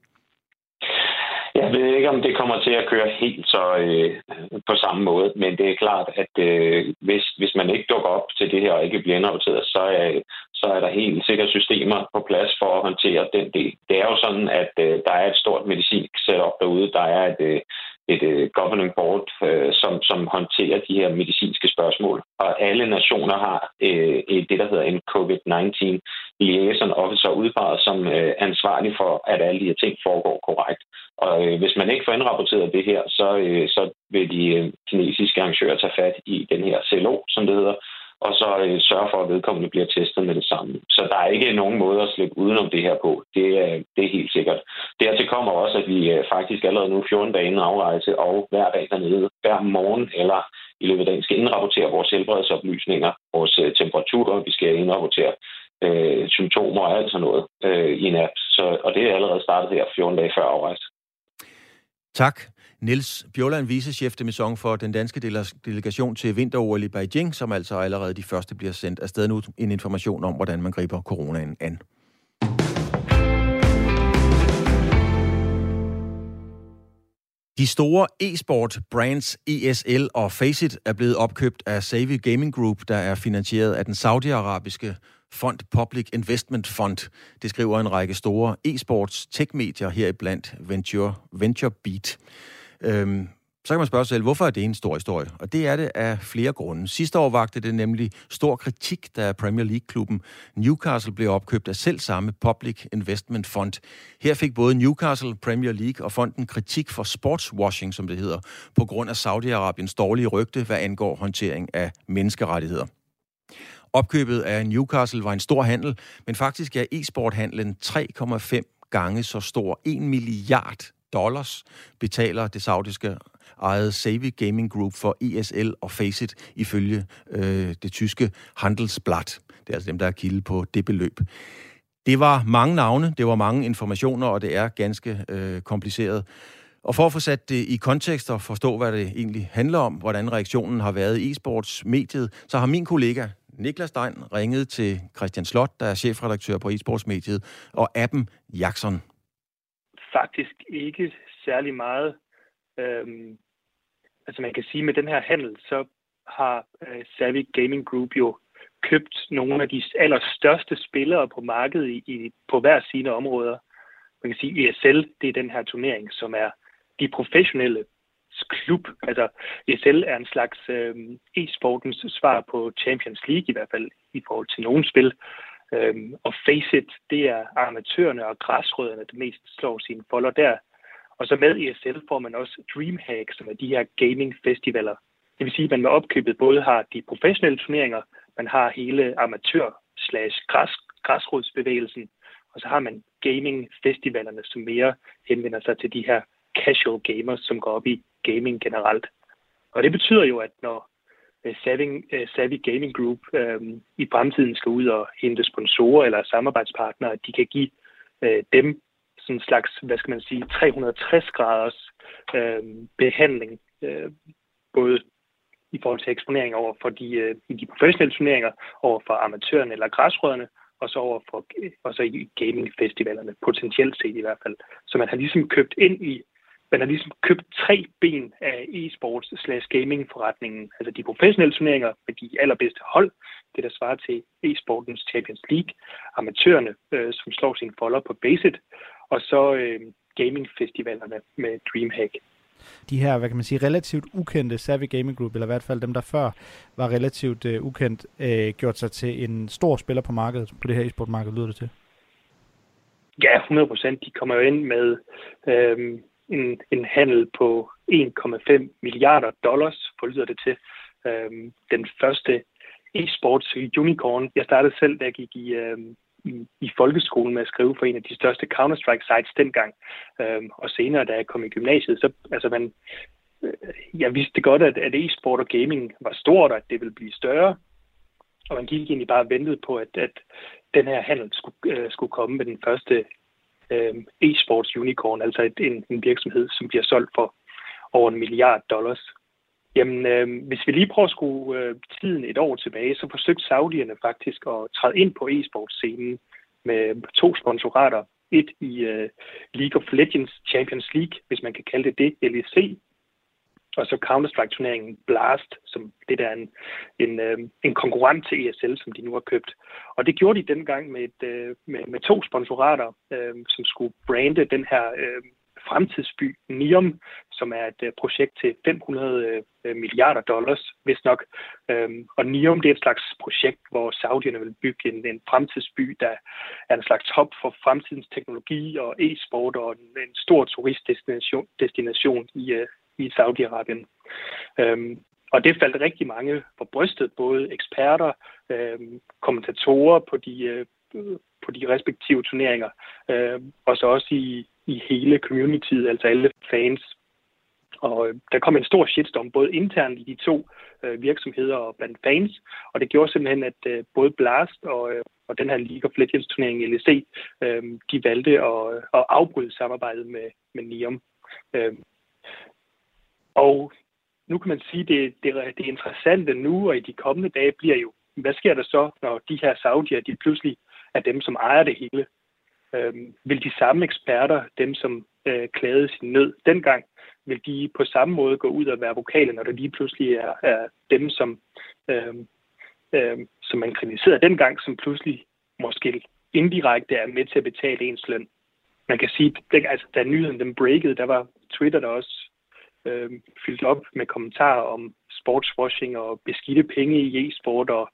Jeg ved ikke, om det kommer til at køre helt så øh, på samme måde, men det er klart, at øh, hvis, hvis man ikke dukker op til det her og ikke bliver indrapporteret, så øh, så er der helt sikkert systemer på plads for at håndtere den del. Det er jo sådan, at øh, der er et stort medicinsk setup derude. Der er et, øh, et øh, governing board, øh, som, som håndterer de her medicinske spørgsmål. Og alle nationer har uh, det, der hedder en COVID-19 liaison officer udpeget som ansvarlig for, at alle de her ting foregår korrekt. Og hvis man ikke får indrapporteret det her, så, så vil de uh, kinesiske arrangører tage fat i den her CLO, som det hedder, og så øh, sørge for, at vedkommende bliver testet med det samme. Så der er ikke nogen måde at slippe udenom det her på. Det, øh, det er helt sikkert. Dertil kommer også, at vi øh, faktisk allerede nu 14 dage inden afrejse og hver dag dernede, hver morgen eller i løbet af dagen skal indrapportere vores helbredsoplysninger, vores øh, temperaturer, vi skal indrapportere øh, symptomer og alt sådan noget øh, i en app. Så, og det er allerede startet her 14 dage før afrejse. Tak. Niels Bjørland, vicechef de maison for den danske delegation til vinter i Beijing, som altså allerede de første bliver sendt afsted nu en information om, hvordan man griber coronaen an. De store e-sport brands ESL og Faceit er blevet opkøbt af Savvy Gaming Group, der er finansieret af den saudiarabiske fond Public Investment Fund. Det skriver en række store e-sports tech-medier heriblandt Venture, Venture Beat. Øhm, så kan man spørge sig selv, hvorfor er det en stor historie? Og det er det af flere grunde. Sidste år vagte det nemlig stor kritik, da Premier League-klubben Newcastle blev opkøbt af selv samme Public Investment Fund. Her fik både Newcastle, Premier League og fonden kritik for sportswashing, som det hedder, på grund af Saudi-Arabiens dårlige rygte, hvad angår håndtering af menneskerettigheder. Opkøbet af Newcastle var en stor handel, men faktisk er e-sporthandlen 3,5 gange så stor. 1 milliard dollars betaler det saudiske ejet Savvy Gaming Group for ESL og Faceit ifølge øh, det tyske Handelsblatt. Det er altså dem, der er kilde på det beløb. Det var mange navne, det var mange informationer, og det er ganske øh, kompliceret. Og for at få sat det i kontekst og forstå, hvad det egentlig handler om, hvordan reaktionen har været i e-sportsmediet, så har min kollega Niklas Stein ringet til Christian Slot, der er chefredaktør på e-sportsmediet, og appen Jackson faktisk ikke særlig meget. Øhm, altså man kan sige, med den her handel, så har øh, Savvy Gaming Group jo købt nogle af de allerstørste spillere på markedet i, i, på hver sine områder. Man kan sige, ESL, det er den her turnering, som er de professionelle klub. Altså ESL er en slags øh, e-sportens svar på Champions League i hvert fald i forhold til nogle spil. Øhm, og Faceit, det er amatørerne og græsrødderne, der mest slår sine folder der. Og så med ESL får man også Dreamhack, som er de her gaming-festivaler. Det vil sige, at man med opkøbet både har de professionelle turneringer, man har hele amatør-græsrodsbevægelsen, og så har man gaming-festivalerne, som mere henvender sig til de her casual gamers, som går op i gaming generelt. Og det betyder jo, at når Øh, Savvy, øh, Savvy Gaming Group øh, i fremtiden skal ud og hente sponsorer eller samarbejdspartnere, at de kan give øh, dem sådan en slags, hvad skal man sige, 360 graders øh, behandling, øh, både i forhold til eksponering over for de, øh, i de professionelle turneringer, over for amatørerne eller græsrødderne, og så over for, og så i gamingfestivalerne, potentielt set i hvert fald. Så man har ligesom købt ind i, man har ligesom købt tre ben af e-sports slash gaming forretningen. Altså de professionelle turneringer med de allerbedste hold, det der svarer til e-sportens Champions League, amatørerne, øh, som slår sine folder på Basit, og så øh, gamingfestivalerne med Dreamhack de her, hvad kan man sige, relativt ukendte Savvy Gaming Group, eller i hvert fald dem, der før var relativt uh, ukendt, uh, gjort sig til en stor spiller på markedet, på det her e-sportmarked, lyder det til? Ja, 100 procent. De kommer jo ind med øhm, en, en handel på 1,5 milliarder dollars, forlyder det til. Øhm, den første e-sports unicorn. Jeg startede selv, da jeg gik i, øhm, i, i folkeskolen med at skrive for en af de største Counter-Strike-sites dengang. Øhm, og senere, da jeg kom i gymnasiet, så altså man, øh, jeg vidste godt, at, at e-sport og gaming var stort, og at det ville blive større. Og man gik egentlig bare og ventede på, at, at den her handel skulle, øh, skulle komme med den første øh, e-sports unicorn, altså et, en, en virksomhed, som bliver solgt for over en milliard dollars. Jamen, øh, hvis vi lige prøver at skrue øh, tiden et år tilbage, så forsøgte Saudierne faktisk at træde ind på e-sportscenen med to sponsorater. Et i øh, League of Legends Champions League, hvis man kan kalde det det, LEC, og så Counter-Strike-turneringen Blast, som det der er en, en, øh, en konkurrent til ESL, som de nu har købt. Og det gjorde de dengang med, et, øh, med, med to sponsorater, øh, som skulle brande den her øh, fremtidsby NIOM, som er et øh, projekt til 500 øh, milliarder dollars, hvis nok. Øhm, og NIOM det er et slags projekt, hvor Saudierne vil bygge en, en fremtidsby, der er en slags hop for fremtidens teknologi og e-sport og en, en stor turistdestination destination i, øh, i Saudi-Arabien. Øhm, og det faldt rigtig mange for brystet, både eksperter, øhm, kommentatorer på de, øh, på de respektive turneringer, øh, og så også i, i hele communityet, altså alle fans. Og øh, der kom en stor shitstorm, både internt i de to øh, virksomheder og blandt fans, og det gjorde simpelthen, at øh, både Blast og, øh, og den her League of Legends turnering LEC, øh, de valgte at, øh, at afbryde samarbejdet med, med Nium. Øh, og nu kan man sige, at det, det, det interessante nu og i de kommende dage bliver jo, hvad sker der så, når de her saudier, de pludselig er dem, som ejer det hele? Øhm, vil de samme eksperter, dem som øh, klagede sin nød dengang, vil de på samme måde gå ud og være vokale, når det lige pludselig er, er dem, som, øh, øh, som man kritiserede dengang, som pludselig måske indirekte er med til at betale ens løn. Man kan sige, at altså, da nyheden den breakede, der var Twitter der også øh, fyldt op med kommentarer om sportswashing og beskidte penge i e-sport og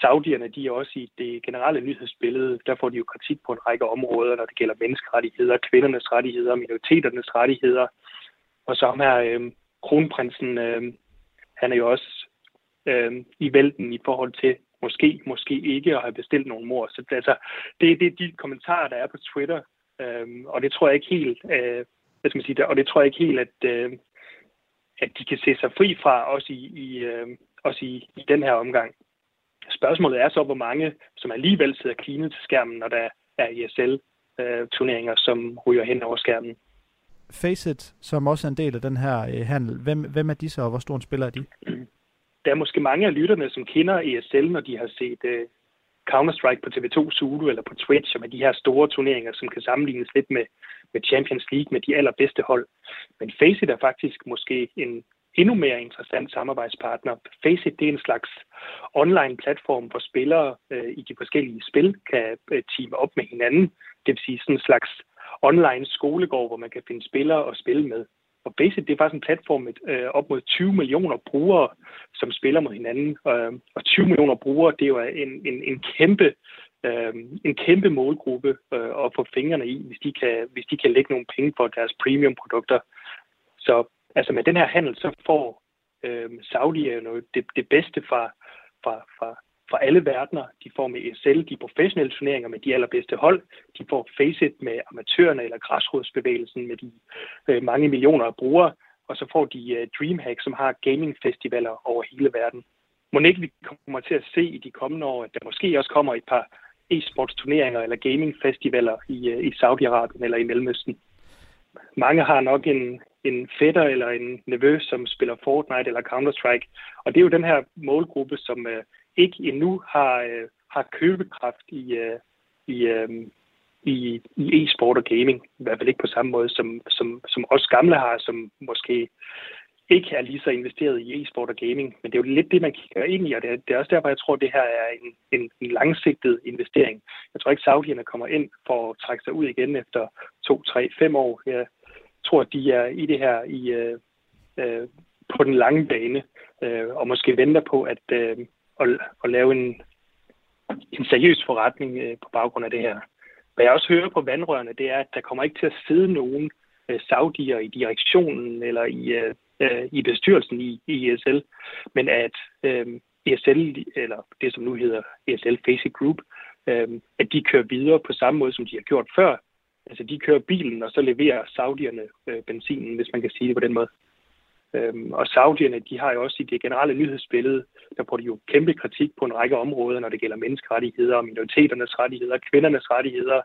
Saudierne, de er også i det generelle nyhedsbillede, der får de jo kritik på en række områder, når det gælder menneskerettigheder, kvindernes rettigheder, minoriteternes rettigheder. Og så her øh, kronprinsen, øh, han er jo også øh, i vælten i forhold til måske, måske ikke at have bestilt nogen mor. Så altså, det, det er de kommentarer, der er på Twitter, øh, og det tror jeg ikke helt, øh, hvad skal man sige, og det tror jeg ikke helt, at, øh, at de kan se sig fri fra, også i, i, øh, også i, i den her omgang. Spørgsmålet er så, hvor mange, som alligevel sidder klinet til skærmen, når der er ESL-turneringer, som ryger hen over skærmen. Faceit, som også er en del af den her øh, handel, hvem, hvem er de så, og hvor stor en spiller er de? Der er måske mange af lytterne, som kender ESL, når de har set uh, Counter-Strike på TV2 Zulu eller på Twitch, som er de her store turneringer, som kan sammenlignes lidt med, med Champions League, med de allerbedste hold. Men Faceit er faktisk måske en endnu mere interessant samarbejdspartner. Faceit det er en slags online platform, hvor spillere øh, i de forskellige spil kan øh, teame op med hinanden. Det vil sige sådan en slags online skolegård, hvor man kan finde spillere og spille med. Og Faceit det er faktisk en platform med øh, op mod 20 millioner brugere, som spiller mod hinanden. Øh, og 20 millioner brugere, det er jo en, en, en kæmpe øh, en kæmpe målgruppe øh, at få fingrene i, hvis de, kan, hvis de kan lægge nogle penge for deres premium-produkter. Så altså med den her handel, så får øh, Saudi jo det, det bedste fra, fra, fra, fra alle verdener. De får med ESL de professionelle turneringer med de allerbedste hold. De får Faceit med amatørerne eller græsrodsbevægelsen med de øh, mange millioner af brugere. Og så får de øh, Dreamhack, som har gamingfestivaler over hele verden. Må ikke vi kommer til at se i de kommende år, at der måske også kommer et par e-sports turneringer eller gamingfestivaler i, øh, i Saudi-Arabien eller i Mellemøsten. Mange har nok en, en fætter eller en nevø, som spiller Fortnite eller Counter-Strike. Og det er jo den her målgruppe, som øh, ikke endnu har, øh, har købekraft i, øh, i, øh, i, i e-sport og gaming. I hvert fald ikke på samme måde, som, som, som os gamle har, som måske ikke er lige så investeret i e-sport og gaming. Men det er jo lidt det, man kigger ind i, og det er, det er også derfor, jeg tror, at det her er en, en, en langsigtet investering. Jeg tror ikke, Saudierne kommer ind for at trække sig ud igen efter to, tre, fem år. Jeg tror, at de er i det her i, øh, øh, på den lange bane, øh, og måske venter på at, øh, at, at lave en, en seriøs forretning øh, på baggrund af det her. Hvad jeg også hører på vandrørene, det er, at der kommer ikke til at sidde nogen øh, saudier i direktionen eller i, øh, øh i bestyrelsen i, i ESL, men at øh, ESL, eller det som nu hedder ESL Basic Group, øh, at de kører videre på samme måde, som de har gjort før. Altså de kører bilen, og så leverer saudierne øh, benzinen, hvis man kan sige det på den måde. Øhm, og Saudierne, de har jo også i det generelle nyhedsbillede, der får de jo kæmpe kritik på en række områder, når det gælder menneskerettigheder, minoriteternes rettigheder, kvindernes rettigheder,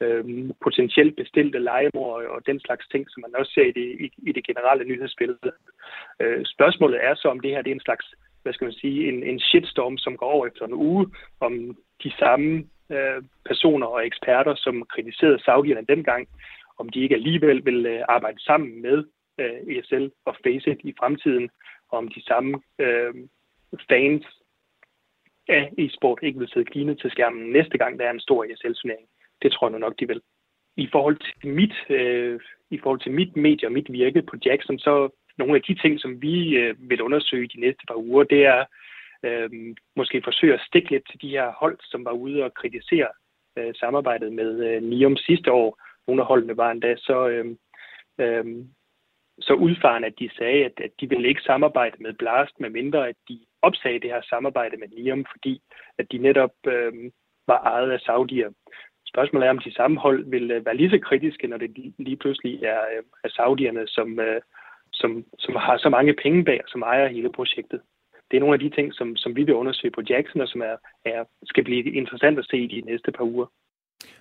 øhm, potentielt bestilte legemord og den slags ting, som man også ser i det, i, i det generelle nyhedsbillede. Øh, spørgsmålet er så, om det her det er en slags, hvad skal man sige, en, en shitstorm, som går over efter en uge, om de samme øh, personer og eksperter, som kritiserede Saudierne dengang, om de ikke alligevel vil øh, arbejde sammen med øh, ESL og Faceit i fremtiden, om de samme øh, fans af e-sport ikke vil sidde klinet til skærmen næste gang, der er en stor ESL-turnering. Det tror jeg nu nok, de vil. I forhold til mit, øh, i forhold til mit medie og mit virke på Jackson, så nogle af de ting, som vi øh, vil undersøge de næste par uger, det er øh, måske forsøge at stikke lidt til de her hold, som var ude og kritisere øh, samarbejdet med øh, NIOM sidste år. Nogle af holdene var endda så, øh, øh, så udfarende, at de sagde, at, at de ville ikke samarbejde med Blast, med mindre at de opsagde det her samarbejde med Niam, fordi at de netop øh, var ejet af Saudier. Spørgsmålet er, om de samme hold vil øh, være lige så kritiske, når det lige pludselig er, øh, er Saudierne, som, øh, som, som har så mange penge bag, som ejer hele projektet. Det er nogle af de ting, som, som vi vil undersøge på Jackson, og som er, er, skal blive interessant at se i de næste par uger.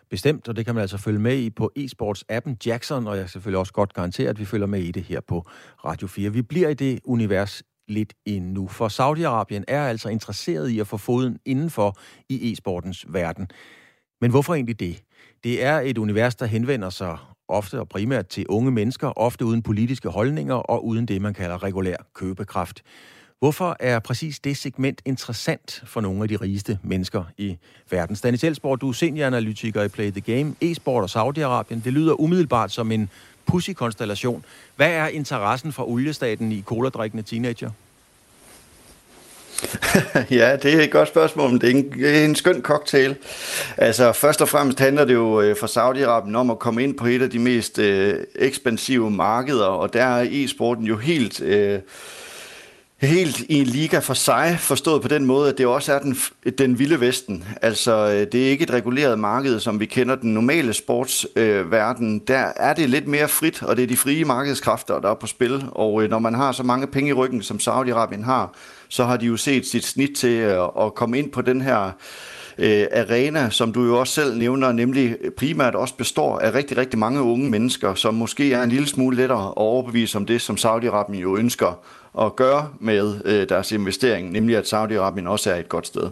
Bestemt, og det kan man altså følge med i på e-sports-appen Jackson, og jeg kan selvfølgelig også godt garantere, at vi følger med i det her på Radio 4. Vi bliver i det univers lidt endnu, for Saudi-Arabien er altså interesseret i at få foden indenfor i e-sportens verden. Men hvorfor egentlig det? Det er et univers, der henvender sig ofte og primært til unge mennesker, ofte uden politiske holdninger og uden det, man kalder regulær købekraft. Hvorfor er præcis det segment interessant for nogle af de rigeste mennesker i verden? Stanis Elsborg, du er senioranalytiker i Play the Game, e-sport og Saudi-Arabien. Det lyder umiddelbart som en pussy konstellation. Hvad er interessen for oliestaten i coladrikkende teenager? ja, det er et godt spørgsmål, men det er en, det er en skøn cocktail. Altså, først og fremmest handler det jo øh, for Saudi-Arabien om at komme ind på et af de mest øh, ekspansive markeder, og der er e-sporten jo helt... Øh, helt i en liga for sig, forstået på den måde, at det også er den, den vilde vesten. Altså, øh, det er ikke et reguleret marked, som vi kender den normale sportsverden. Øh, der er det lidt mere frit, og det er de frie markedskræfter, der er på spil. Og øh, når man har så mange penge i ryggen, som Saudi-Arabien har, så har de jo set sit snit til at, at komme ind på den her øh, arena, som du jo også selv nævner, nemlig primært også består af rigtig, rigtig mange unge mennesker, som måske er en lille smule lettere at overbevise om det, som Saudi-Arabien jo ønsker at gøre med øh, deres investering, nemlig at Saudi-Arabien også er et godt sted.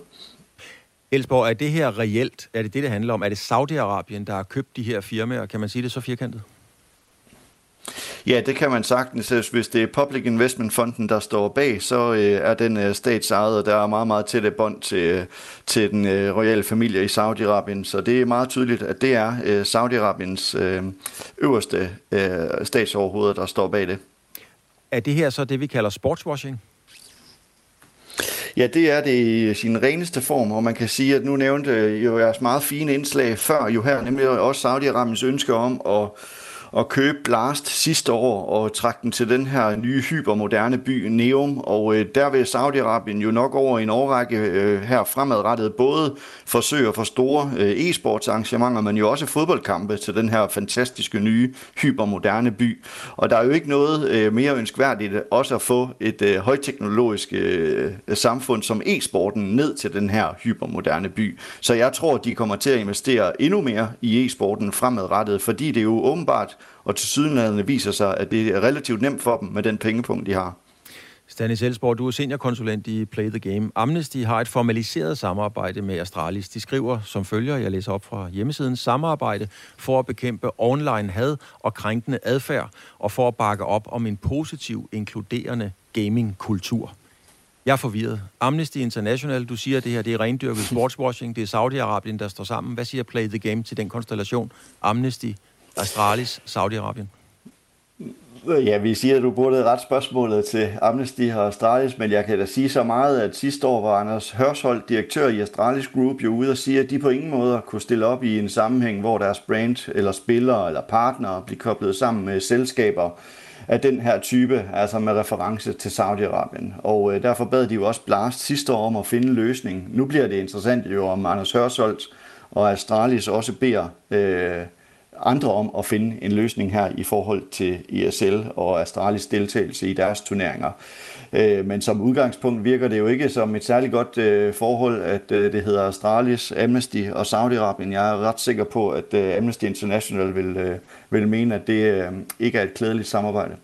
Elsborg, er det her reelt? Er det det, det handler om? Er det Saudi-Arabien, der har købt de her firmaer? Kan man sige det så firkantet? Ja, det kan man sagtens. Hvis det er Public Investment Fonden, der står bag, så øh, er den øh, statsejet, og der er meget, meget tætte bånd til, til den øh, royale familie i Saudi-Arabien. Så det er meget tydeligt, at det er øh, Saudi-Arabiens øh, øverste øh, statsoverhoveder, der står bag det. Er det her så det, vi kalder sportswashing? Ja, det er det i sin reneste form, og man kan sige, at nu nævnte øh, jo jeres meget fine indslag før jo her, nemlig også Saudi-Arabiens ønske om at at købe Blast sidste år og trække den til den her nye hypermoderne by Neum. Og øh, der vil Saudi-Arabien jo nok over en årrække øh, her fremadrettet både forsøge at få store øh, e-sportsarrangementer, men jo også fodboldkampe til den her fantastiske nye hypermoderne by. Og der er jo ikke noget øh, mere ønskværdigt også at få et øh, højteknologisk øh, samfund som e-sporten ned til den her hypermoderne by. Så jeg tror, de kommer til at investere endnu mere i e-sporten fremadrettet, fordi det jo åbenbart og til sydenlandene viser sig, at det er relativt nemt for dem med den pengepunkt, de har. Stanis Elsborg, du er seniorkonsulent i Play the Game. Amnesty har et formaliseret samarbejde med Astralis. De skriver som følger, jeg læser op fra hjemmesiden, samarbejde for at bekæmpe online had og krænkende adfærd, og for at bakke op om en positiv, inkluderende gamingkultur. Jeg er forvirret. Amnesty International, du siger, at det her det er rendyrket sportswashing, det er Saudi-Arabien, der står sammen. Hvad siger Play the Game til den konstellation? Amnesty, Astralis, Saudi-Arabien? Ja, vi siger, at du burde ret spørgsmålet til Amnesty og Astralis, men jeg kan da sige så meget, at sidste år var Anders Hørsholt, direktør i Astralis Group, jo ude og sige, at de på ingen måde kunne stille op i en sammenhæng, hvor deres brand eller spillere eller partnere bliver koblet sammen med selskaber af den her type, altså med reference til Saudi-Arabien. Og øh, derfor bad de jo også Blast sidste år om at finde en løsning. Nu bliver det interessant jo, om Anders Hørsholt og Astralis også beder øh, andre om at finde en løsning her i forhold til ESL og Astralis deltagelse i deres turneringer. Øh, men som udgangspunkt virker det jo ikke som et særligt godt øh, forhold, at øh, det hedder Astralis, Amnesty og Saudi-Arabien. Jeg er ret sikker på, at Amnesty International vil, vil mene, at det ikke er et klædeligt samarbejde.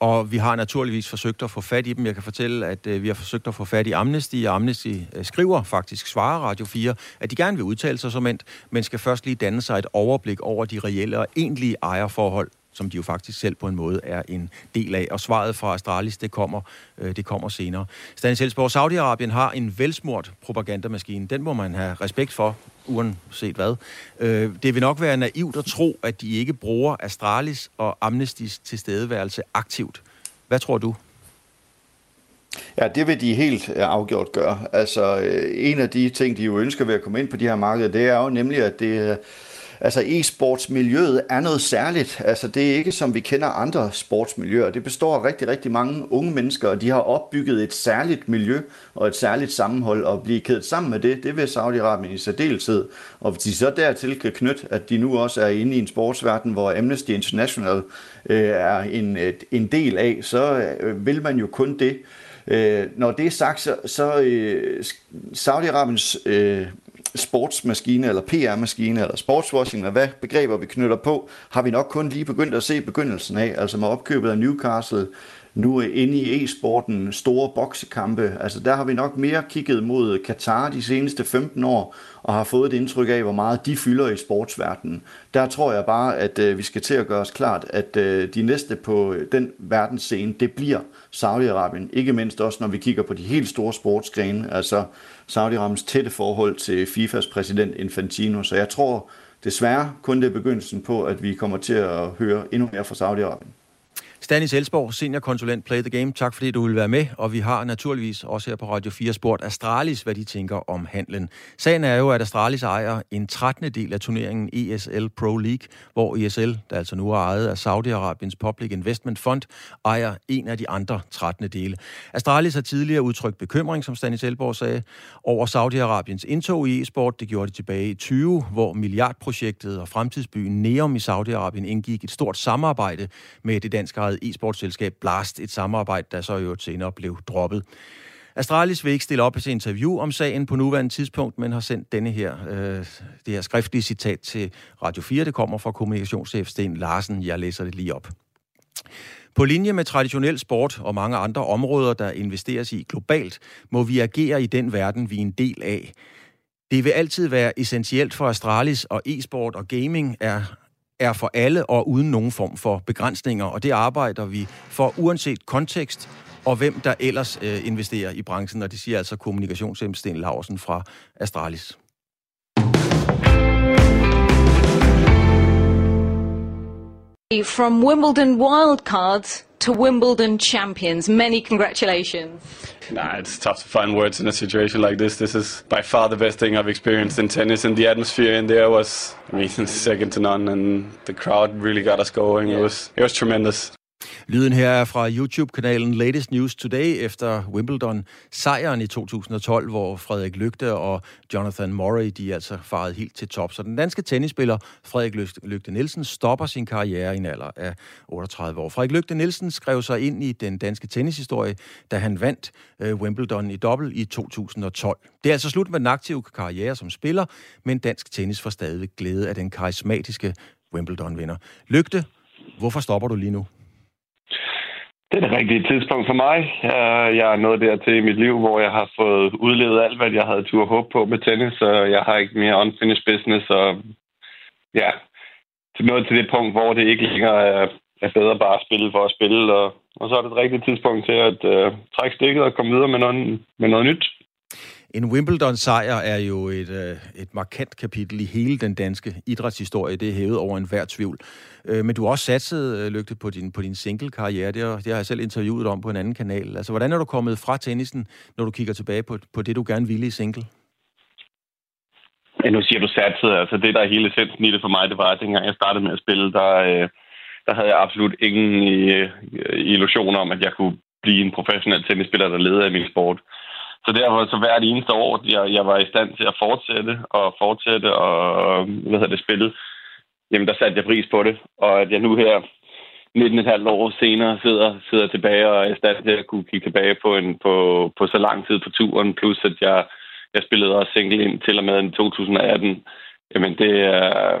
Og vi har naturligvis forsøgt at få fat i dem. Jeg kan fortælle, at øh, vi har forsøgt at få fat i Amnesty, og Amnesty øh, skriver faktisk, svarer Radio 4, at de gerne vil udtale sig som endt, men skal først lige danne sig et overblik over de reelle og egentlige ejerforhold som de jo faktisk selv på en måde er en del af. Og svaret fra Astralis, det kommer, øh, det kommer senere. Stanis Helsborg, Saudi-Arabien har en velsmurt propagandamaskine. Den må man have respekt for, uanset hvad. Øh, det vil nok være naivt at tro, at de ikke bruger Astralis og Amnestis tilstedeværelse aktivt. Hvad tror du? Ja, det vil de helt øh, afgjort gøre. Altså, øh, en af de ting, de jo ønsker ved at komme ind på de her markeder, det er jo nemlig, at det øh, altså e-sportsmiljøet er noget særligt. Altså det er ikke som vi kender andre sportsmiljøer. Det består af rigtig, rigtig mange unge mennesker, og de har opbygget et særligt miljø og et særligt sammenhold, og blive kædet sammen med det, det vil Saudi-Arabien i særdeleshed. Og hvis de så dertil kan knytte, at de nu også er inde i en sportsverden, hvor Amnesty International øh, er en, et, en del af, så øh, vil man jo kun det. Øh, når det er sagt, så, så øh, Saudi-Arabiens øh, sportsmaskine, eller PR-maskine, eller sportswashing, eller hvad begreber vi knytter på, har vi nok kun lige begyndt at se begyndelsen af. Altså med opkøbet af Newcastle, nu inde i e-sporten, store boksekampe. Altså der har vi nok mere kigget mod Katar de seneste 15 år, og har fået et indtryk af, hvor meget de fylder i sportsverdenen. Der tror jeg bare, at øh, vi skal til at gøre os klart, at øh, de næste på øh, den verdensscene, det bliver Saudi-Arabien. Ikke mindst også, når vi kigger på de helt store sportsgrene, altså Saudi-Arabiens tætte forhold til FIFAs præsident Infantino. Så jeg tror desværre kun det er begyndelsen på, at vi kommer til at høre endnu mere fra Saudi-Arabien. Stanis Elsborg, seniorkonsulent Play the Game. Tak fordi du vil være med, og vi har naturligvis også her på Radio 4 spurgt Astralis, hvad de tænker om handlen. Sagen er jo, at Astralis ejer en 13. del af turneringen ESL Pro League, hvor ESL, der altså nu er ejet af Saudi-Arabiens Public Investment Fund, ejer en af de andre 13. dele. Astralis har tidligere udtrykt bekymring, som Stanis Elsborg sagde, over Saudi-Arabiens indtog i e-sport. Det gjorde de tilbage i 20, hvor milliardprojektet og fremtidsbyen Neom i Saudi-Arabien indgik et stort samarbejde med det danske e-sportselskab Blast, et samarbejde, der så jo senere blev droppet. Astralis vil ikke stille op til interview om sagen på nuværende tidspunkt, men har sendt denne her, øh, det her skriftlige citat til Radio 4. Det kommer fra kommunikationschef Sten Larsen. Jeg læser det lige op. På linje med traditionel sport og mange andre områder, der investeres i globalt, må vi agere i den verden, vi er en del af. Det vil altid være essentielt for Astralis, og e-sport og gaming er er for alle og uden nogen form for begrænsninger, og det arbejder vi for uanset kontekst og hvem der ellers øh, investerer i branchen, og det siger altså kommunikationschef Sten Larsen fra Astralis. From Wimbledon wildcards to Wimbledon champions, many congratulations. Nah, it's tough to find words in a situation like this. This is by far the best thing I've experienced in tennis, and the atmosphere in there was, I mean, second to none, and the crowd really got us going. Yeah. It was, it was tremendous. Lyden her er fra YouTube-kanalen Latest News Today efter Wimbledon-sejren i 2012, hvor Frederik Lygte og Jonathan Murray, de er altså faret helt til top. Så den danske tennisspiller Frederik Lygte Nielsen stopper sin karriere i en alder af 38 år. Frederik Lygte Nielsen skrev sig ind i den danske tennishistorie, da han vandt øh, Wimbledon i dobbelt i 2012. Det er altså slut med den aktive karriere som spiller, men dansk tennis får stadig glæde af den karismatiske Wimbledon-vinder. Lygte, hvorfor stopper du lige nu? Det er det rigtige tidspunkt for mig. Øh, jeg er nået dertil i mit liv, hvor jeg har fået udlevet alt, hvad jeg havde tur håb på med tennis, så jeg har ikke mere unfinished business. Og ja, til noget til det punkt, hvor det ikke længere er, er bedre bare at spille for at spille. Og, og så er det et rigtigt tidspunkt til at uh, trække stikket og komme videre med noget, med noget nyt. En Wimbledon-sejr er jo et, øh, et markant kapitel i hele den danske idrætshistorie. Det er hævet over enhver tvivl. Øh, men du har også satset, øh, Lygte, på din, på din single-karriere. Det, har, det har jeg selv interviewet om på en anden kanal. Altså, hvordan er du kommet fra tennisen, når du kigger tilbage på, på det, du gerne ville i single? Ja, nu siger du satset. Altså, det, der er hele essensen i det for mig, det var, at dengang jeg startede med at spille, der, øh, der havde jeg absolut ingen øh, illusioner om, at jeg kunne blive en professionel tennisspiller, der leder i min sport. Så derfor, så hvert eneste år, jeg, jeg var i stand til at fortsætte og fortsætte og hvad hedder det, spille, jamen der satte jeg pris på det. Og at jeg nu her 19,5 år senere sidder, sidder tilbage og er i stand til at kunne kigge tilbage på, en, på, på så lang tid på turen, plus at jeg, jeg spillede også single ind til og med 2018. Jamen det er,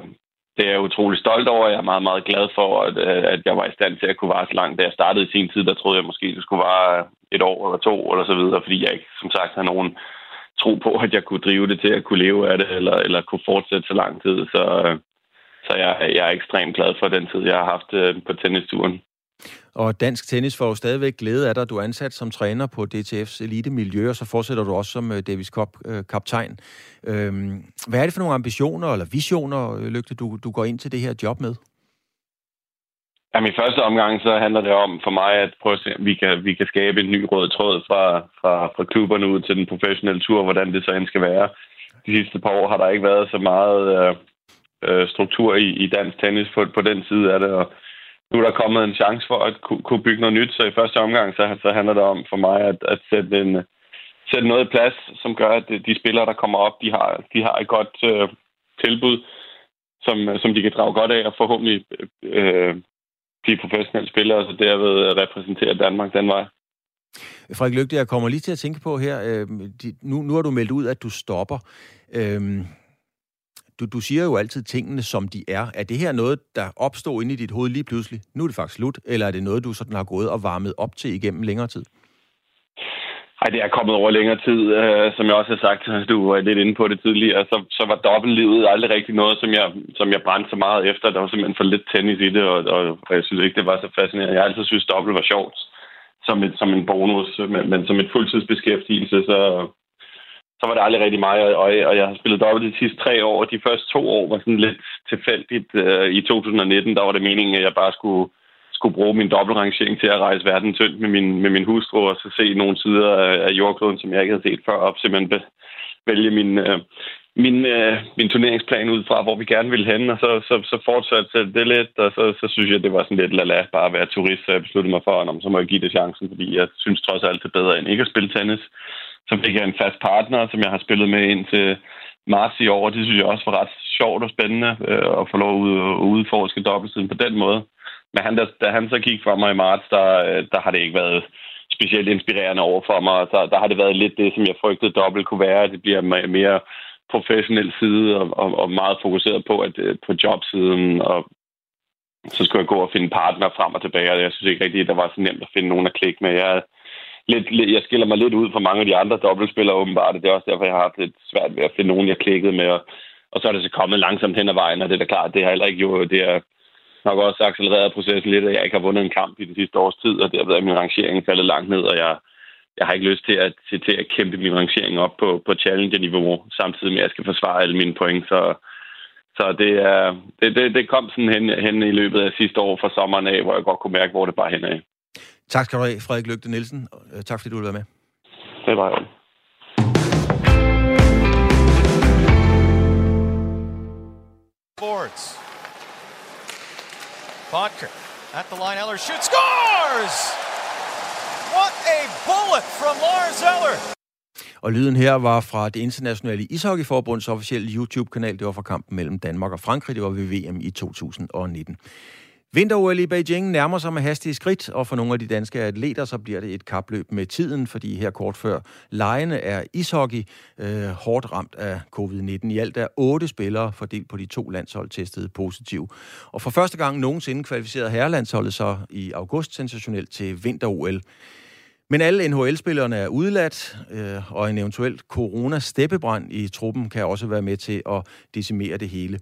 det er jeg utrolig stolt over. Jeg er meget, meget glad for, at, øh, at jeg var i stand til at kunne vare så langt. Da jeg startede i sin tid, der troede jeg måske, det skulle vare et år eller to, eller så videre, fordi jeg ikke, som sagt, havde nogen tro på, at jeg kunne drive det til at kunne leve af det, eller, eller kunne fortsætte så lang tid. Så, øh, så jeg, jeg er ekstremt glad for den tid, jeg har haft øh, på tennisturen. Og dansk tennis får jo stadigvæk glæde af dig. Du er ansat som træner på DTF's elite miljø, og så fortsætter du også som øh, Davis Cup-kaptajn. Øh, øhm, hvad er det for nogle ambitioner eller visioner, øh, Lygte, du, du går ind til det her job med? Jamen, i første omgang så handler det om for mig at prøve at se, at vi kan, vi kan skabe en ny rød tråd fra, fra, fra klubberne ud til den professionelle tur, hvordan det så end skal være. De sidste par år har der ikke været så meget øh, struktur i, i dansk tennis på, på den side af det, og nu er der kommet en chance for at kunne, bygge noget nyt, så i første omgang så, så handler det om for mig at, at sætte, en, sætte noget i plads, som gør, at de spillere, der kommer op, de har, de har et godt øh, tilbud, som, som de kan drage godt af, og forhåbentlig øh, blive professionelle spillere, og så derved repræsentere Danmark den vej. Frederik Lygte, jeg kommer lige til at tænke på her, øh, de, nu, nu har du meldt ud, at du stopper. Øh, du, du siger jo altid tingene, som de er. Er det her noget, der opstår inde i dit hoved lige pludselig? Nu er det faktisk slut. Eller er det noget, du sådan har gået og varmet op til igennem længere tid? Nej, det er kommet over længere tid. Øh, som jeg også har sagt, du var lidt inde på det tidligere, så, så var dobbeltlivet aldrig rigtig noget, som jeg, som jeg brændte så meget efter. Der var simpelthen for lidt tennis i det, og, og, og jeg synes ikke, det var så fascinerende. Jeg har altid synes, dobbelt var sjovt som, et, som en bonus, men, men som et fuldtidsbeskæftigelse, så, så var det aldrig rigtig mig, og, og jeg har spillet dobbelt de sidste tre år, og de første to år var sådan lidt tilfældigt. Øh, I 2019, der var det meningen, at jeg bare skulle skulle bruge min dobbeltrangering til at rejse verden tyndt med min, med min hustru, og så se nogle sider af jordkloden, som jeg ikke havde set før, og simpelthen be, vælge min, øh, min, øh, min turneringsplan ud fra, hvor vi gerne ville hen, og så, så, så fortsatte det lidt, og så, så synes jeg, det var sådan lidt lala, bare at være turist, så jeg besluttede mig for, at så må jeg give det chancen, fordi jeg synes trods alt, det er bedre end ikke at spille tennis. Så fik jeg en fast partner, som jeg har spillet med ind til marts i år, det synes jeg også var ret sjovt og spændende øh, at få lov at udforske dobbeltsiden på den måde. Men han, da, da han så kiggede fra mig i marts, der, øh, der har det ikke været specielt inspirerende over for mig. Der, der har det været lidt det, som jeg frygtede dobbelt kunne være. Det bliver mere professionel side og, og, og meget fokuseret på at øh, på jobsiden og så skulle jeg gå og finde partner frem og tilbage, og jeg synes ikke rigtigt, at det var så nemt at finde nogen at klikke med. Jeg, lidt, jeg skiller mig lidt ud fra mange af de andre dobbeltspillere åbenbart, og det er også derfor, jeg har haft lidt svært ved at finde nogen, jeg klikkede med, og, og så er det så kommet langsomt hen ad vejen, og det er da klart, det har heller ikke jo, det er, nok også accelereret processen lidt, at jeg ikke har vundet en kamp i den sidste års tid, og derved er min rangering faldet langt ned, og jeg, jeg har ikke lyst til at, til, til at kæmpe min rangering op på, på challenger-niveau, samtidig med, at jeg skal forsvare alle mine point. Så, så det, er, det, det, det kom sådan hen, hen i løbet af sidste år fra sommeren af, hvor jeg godt kunne mærke, hvor det bare hen af. Tak skal du have, Frederik Lygte Nielsen. Tak fordi du ville være med. Det var jo. Boards. Bodker at the line. Eller shoots, scores! What a bullet from Lars Eller! Og lyden her var fra det internationale ishockeyforbunds officielle YouTube-kanal. Det var fra kampen mellem Danmark og Frankrig. Det var ved VM i 2019. Vinter-OL i Beijing nærmer sig med hastige skridt, og for nogle af de danske atleter, så bliver det et kapløb med tiden, fordi her kort før lejene er ishockey øh, hårdt ramt af covid-19. I alt er otte spillere fordelt på de to landshold testet positiv. Og for første gang nogensinde kvalificerede herrelandsholdet så i august sensationelt til Vinter-OL. Men alle NHL-spillerne er udladt, øh, og en eventuel corona-steppebrand i truppen kan også være med til at decimere det hele.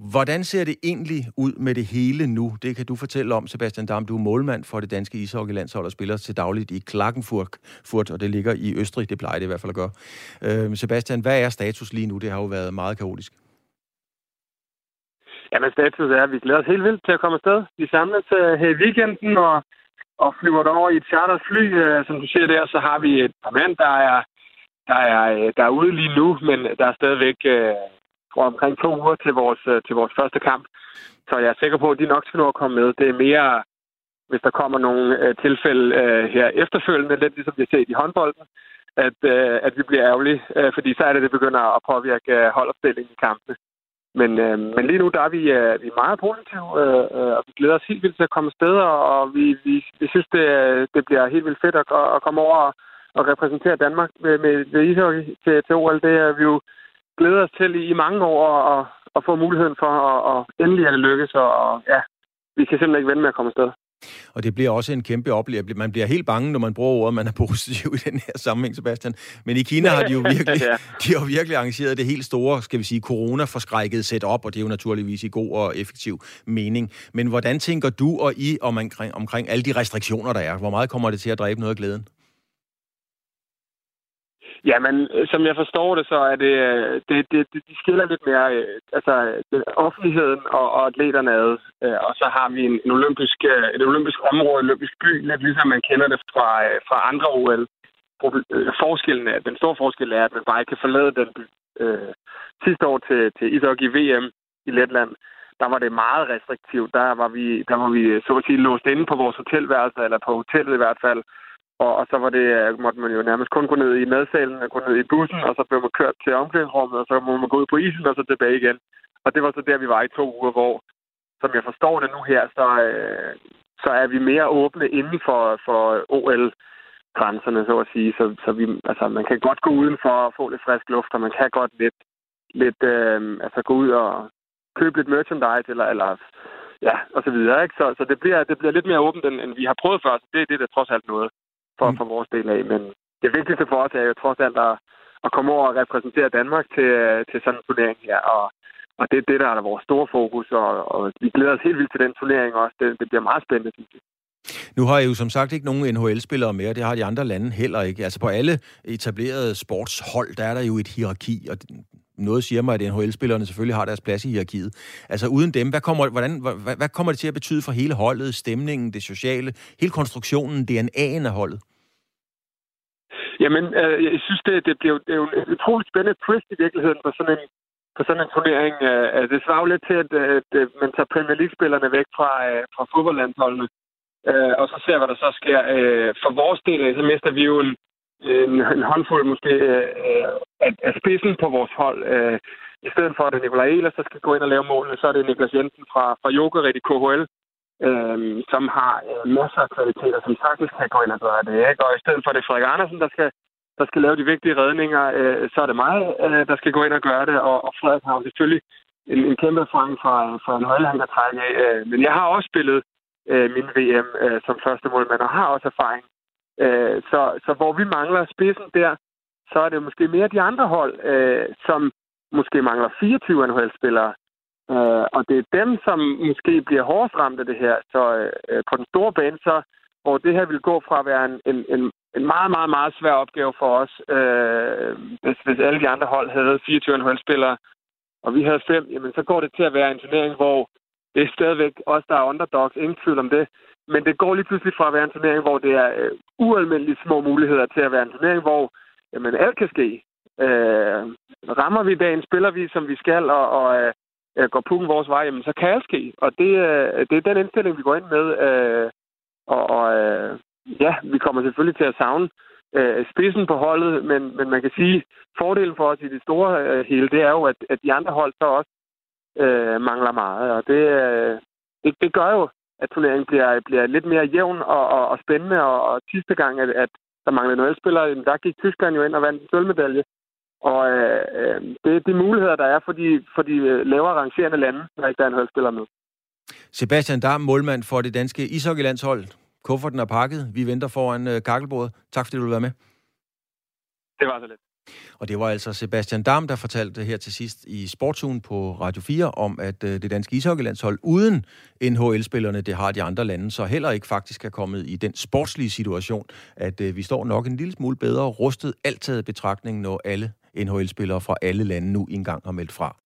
Hvordan ser det egentlig ud med det hele nu? Det kan du fortælle om, Sebastian Dam. Du er målmand for det danske ishockeylandshold og spiller til dagligt i Klagenfurt, og det ligger i Østrig. Det plejer det i hvert fald at gøre. Øh, Sebastian, hvad er status lige nu? Det har jo været meget kaotisk. Jamen, status er, at vi glæder os helt vildt til at komme afsted. Vi samles uh, her i weekenden og, og flyver derover i et charterfly. Uh, øh, som du ser der, så har vi et par mænd, der er, der er, øh, der er ude lige nu, men der er stadigvæk uh, tror, omkring to uger til vores, øh, til vores første kamp. Så jeg er sikker på, at de nok skal nå at komme med. Det er mere, hvis der kommer nogle øh, tilfælde øh, her efterfølgende, lidt ligesom vi har set i håndbolden, at, at vi bliver ærgerlige, fordi så er det, det begynder at påvirke uh, holdopstillingen i kampene. Men, øh, men lige nu der er vi, øh, vi er meget positive, øh, øh, og vi glæder os helt vildt til at komme afsted, og vi, vi, vi synes, det, det bliver helt vildt fedt at, at komme over og, og repræsentere Danmark med, med, med ishockey til, til OL. Det er vi jo glæder os til i, i mange år at, at få muligheden for, at, og endelig at det lykkes, og, og ja, vi kan simpelthen ikke vente med at komme afsted. Og det bliver også en kæmpe oplevelse. Man bliver helt bange, når man bruger ordet, man er positiv i den her sammenhæng, Sebastian. Men i Kina har de jo virkelig, ja. de har virkelig arrangeret det helt store, skal vi sige, corona-forskrækket set op, og det er jo naturligvis i god og effektiv mening. Men hvordan tænker du og I om, omkring, omkring alle de restriktioner, der er? Hvor meget kommer det til at dræbe noget af glæden? Jamen, øh, som jeg forstår det, så er det, øh, det, det, det de skiller lidt mere, øh, altså offentligheden og, og atleterne ad, og så har vi en, en olympisk, et olympisk område, en olympisk by, lidt ligesom man kender det fra, fra andre OL. Forskellen er, den store forskel er, at man bare ikke kan forlade den by. Øh, sidste år til, til ishockey VM i Letland, der var det meget restriktivt. Der var vi, der var vi så at sige låst inde på vores hotelværelse, eller på hotellet i hvert fald, og, og så var det, øh, måtte man jo nærmest kun gå ned i madsalen, øh, gå ned i bussen, og så blev man kørt til omklædningsrummet, og så må man gå ud på isen, og så tilbage igen. Og det var så der, vi var i to uger, hvor, som jeg forstår det nu her, så, øh, så er vi mere åbne inden for, for OL-grænserne, så at sige. Så, så vi, altså, man kan godt gå udenfor og få lidt frisk luft, og man kan godt lidt, lidt øh, altså, gå ud og købe lidt merchandise, eller, eller ja, og så videre. Ikke? Så, så det, bliver, det bliver lidt mere åbent, end, end vi har prøvet før. Så det, det er det trods alt noget for, mm. for vores del af. Men det vigtigste for os er jo trods alt at, at komme over og repræsentere Danmark til, til sådan en turnering her. Og, og det er det, der er vores store fokus, og, og vi glæder os helt vildt til den turnering også. Det, det bliver meget spændende, synes jeg. Nu har I jo som sagt ikke nogen NHL-spillere mere, det har de andre lande heller ikke. Altså på alle etablerede sportshold, der er der jo et hierarki, og noget siger mig, at NHL-spillerne selvfølgelig har deres plads i hierarkiet. Altså uden dem, hvad kommer, hvordan, hvad, hvad kommer det til at betyde for hele holdet, stemningen, det sociale, hele konstruktionen, DNA'en af holdet? Jamen, øh, jeg synes, det, det, bliver, det er jo en utrolig spændende twist i virkeligheden for sådan en, for sådan en turnering. Øh, altså, det svarer jo lidt til, at, øh, at, at man tager Premier League-spillerne væk fra, øh, fra fodboldlandsholdene, øh, og så ser, hvad der så sker. Øh, for vores del, øh, så mister vi jo en, Øh, en, en håndfuld måske øh, af, af spidsen på vores hold. Øh, I stedet for, at det er Nikolaj Ehlers, der skal gå ind og lave målene, så er det Niklas Jensen fra, fra Jokerit i KHL, øh, som har øh, masser af kvaliteter, som sagtens kan gå ind og gøre det. Ikke? Og i stedet for, at det er Frederik Andersen, der skal, der skal lave de vigtige redninger, øh, så er det mig, øh, der skal gå ind og gøre det. Og, og Frederik har jo selvfølgelig en, en kæmpe erfaring fra, fra en han der trække af. Øh, men jeg har også spillet øh, min VM øh, som første målmand, og har også erfaring. Øh, så, så hvor vi mangler spidsen der, så er det måske mere de andre hold, øh, som måske mangler 24 NHL-spillere. Øh, og det er dem, som måske bliver hårdest ramt af det her. Så øh, på den store bane, så hvor det her vil gå fra at være en, en, en, en meget, meget, meget svær opgave for os, øh, hvis, hvis alle de andre hold havde 24 NHL-spillere, og vi havde fem, jamen så går det til at være en turnering, hvor det er stadigvæk os, der er underdogs, ingen tvivl om det. Men det går lige pludselig fra at være en turnering, hvor det er øh, ualmindeligt små muligheder, til at være en turnering, hvor jamen, alt kan ske. Øh, rammer vi dagen, spiller vi, som vi skal, og, og øh, går pukken vores vej, jamen, så kan alt ske. Og det, øh, det er den indstilling, vi går ind med. Øh, og og øh, ja, vi kommer selvfølgelig til at savne øh, spidsen på holdet, men, men man kan sige, fordelen for os i det store øh, hele, det er jo, at, at de andre hold så også øh, mangler meget. Og det, øh, det, det gør jo, at turneringen bliver, bliver lidt mere jævn og, og, og spændende. Og, og sidste gang, at, at der manglede NHL-spillere, der gik Tyskland jo ind og vandt en sølvmedalje. Og øh, øh, det er de muligheder, der er for de, for de øh, lavere rangerende lande, når ikke der er NHL-spillere med. Sebastian Dam, målmand for det danske ishockeylandshold. Kufferten er pakket. Vi venter foran øh, kakkelbordet. Tak fordi du vil være med. Det var så lidt. Og det var altså Sebastian Dam, der fortalte her til sidst i Sportsugen på Radio 4 om, at øh, det danske ishockeylandshold uden NHL-spillerne, det har de andre lande, så heller ikke faktisk er kommet i den sportslige situation, at øh, vi står nok en lille smule bedre rustet, alt taget betragtning, når alle NHL-spillere fra alle lande nu engang har meldt fra.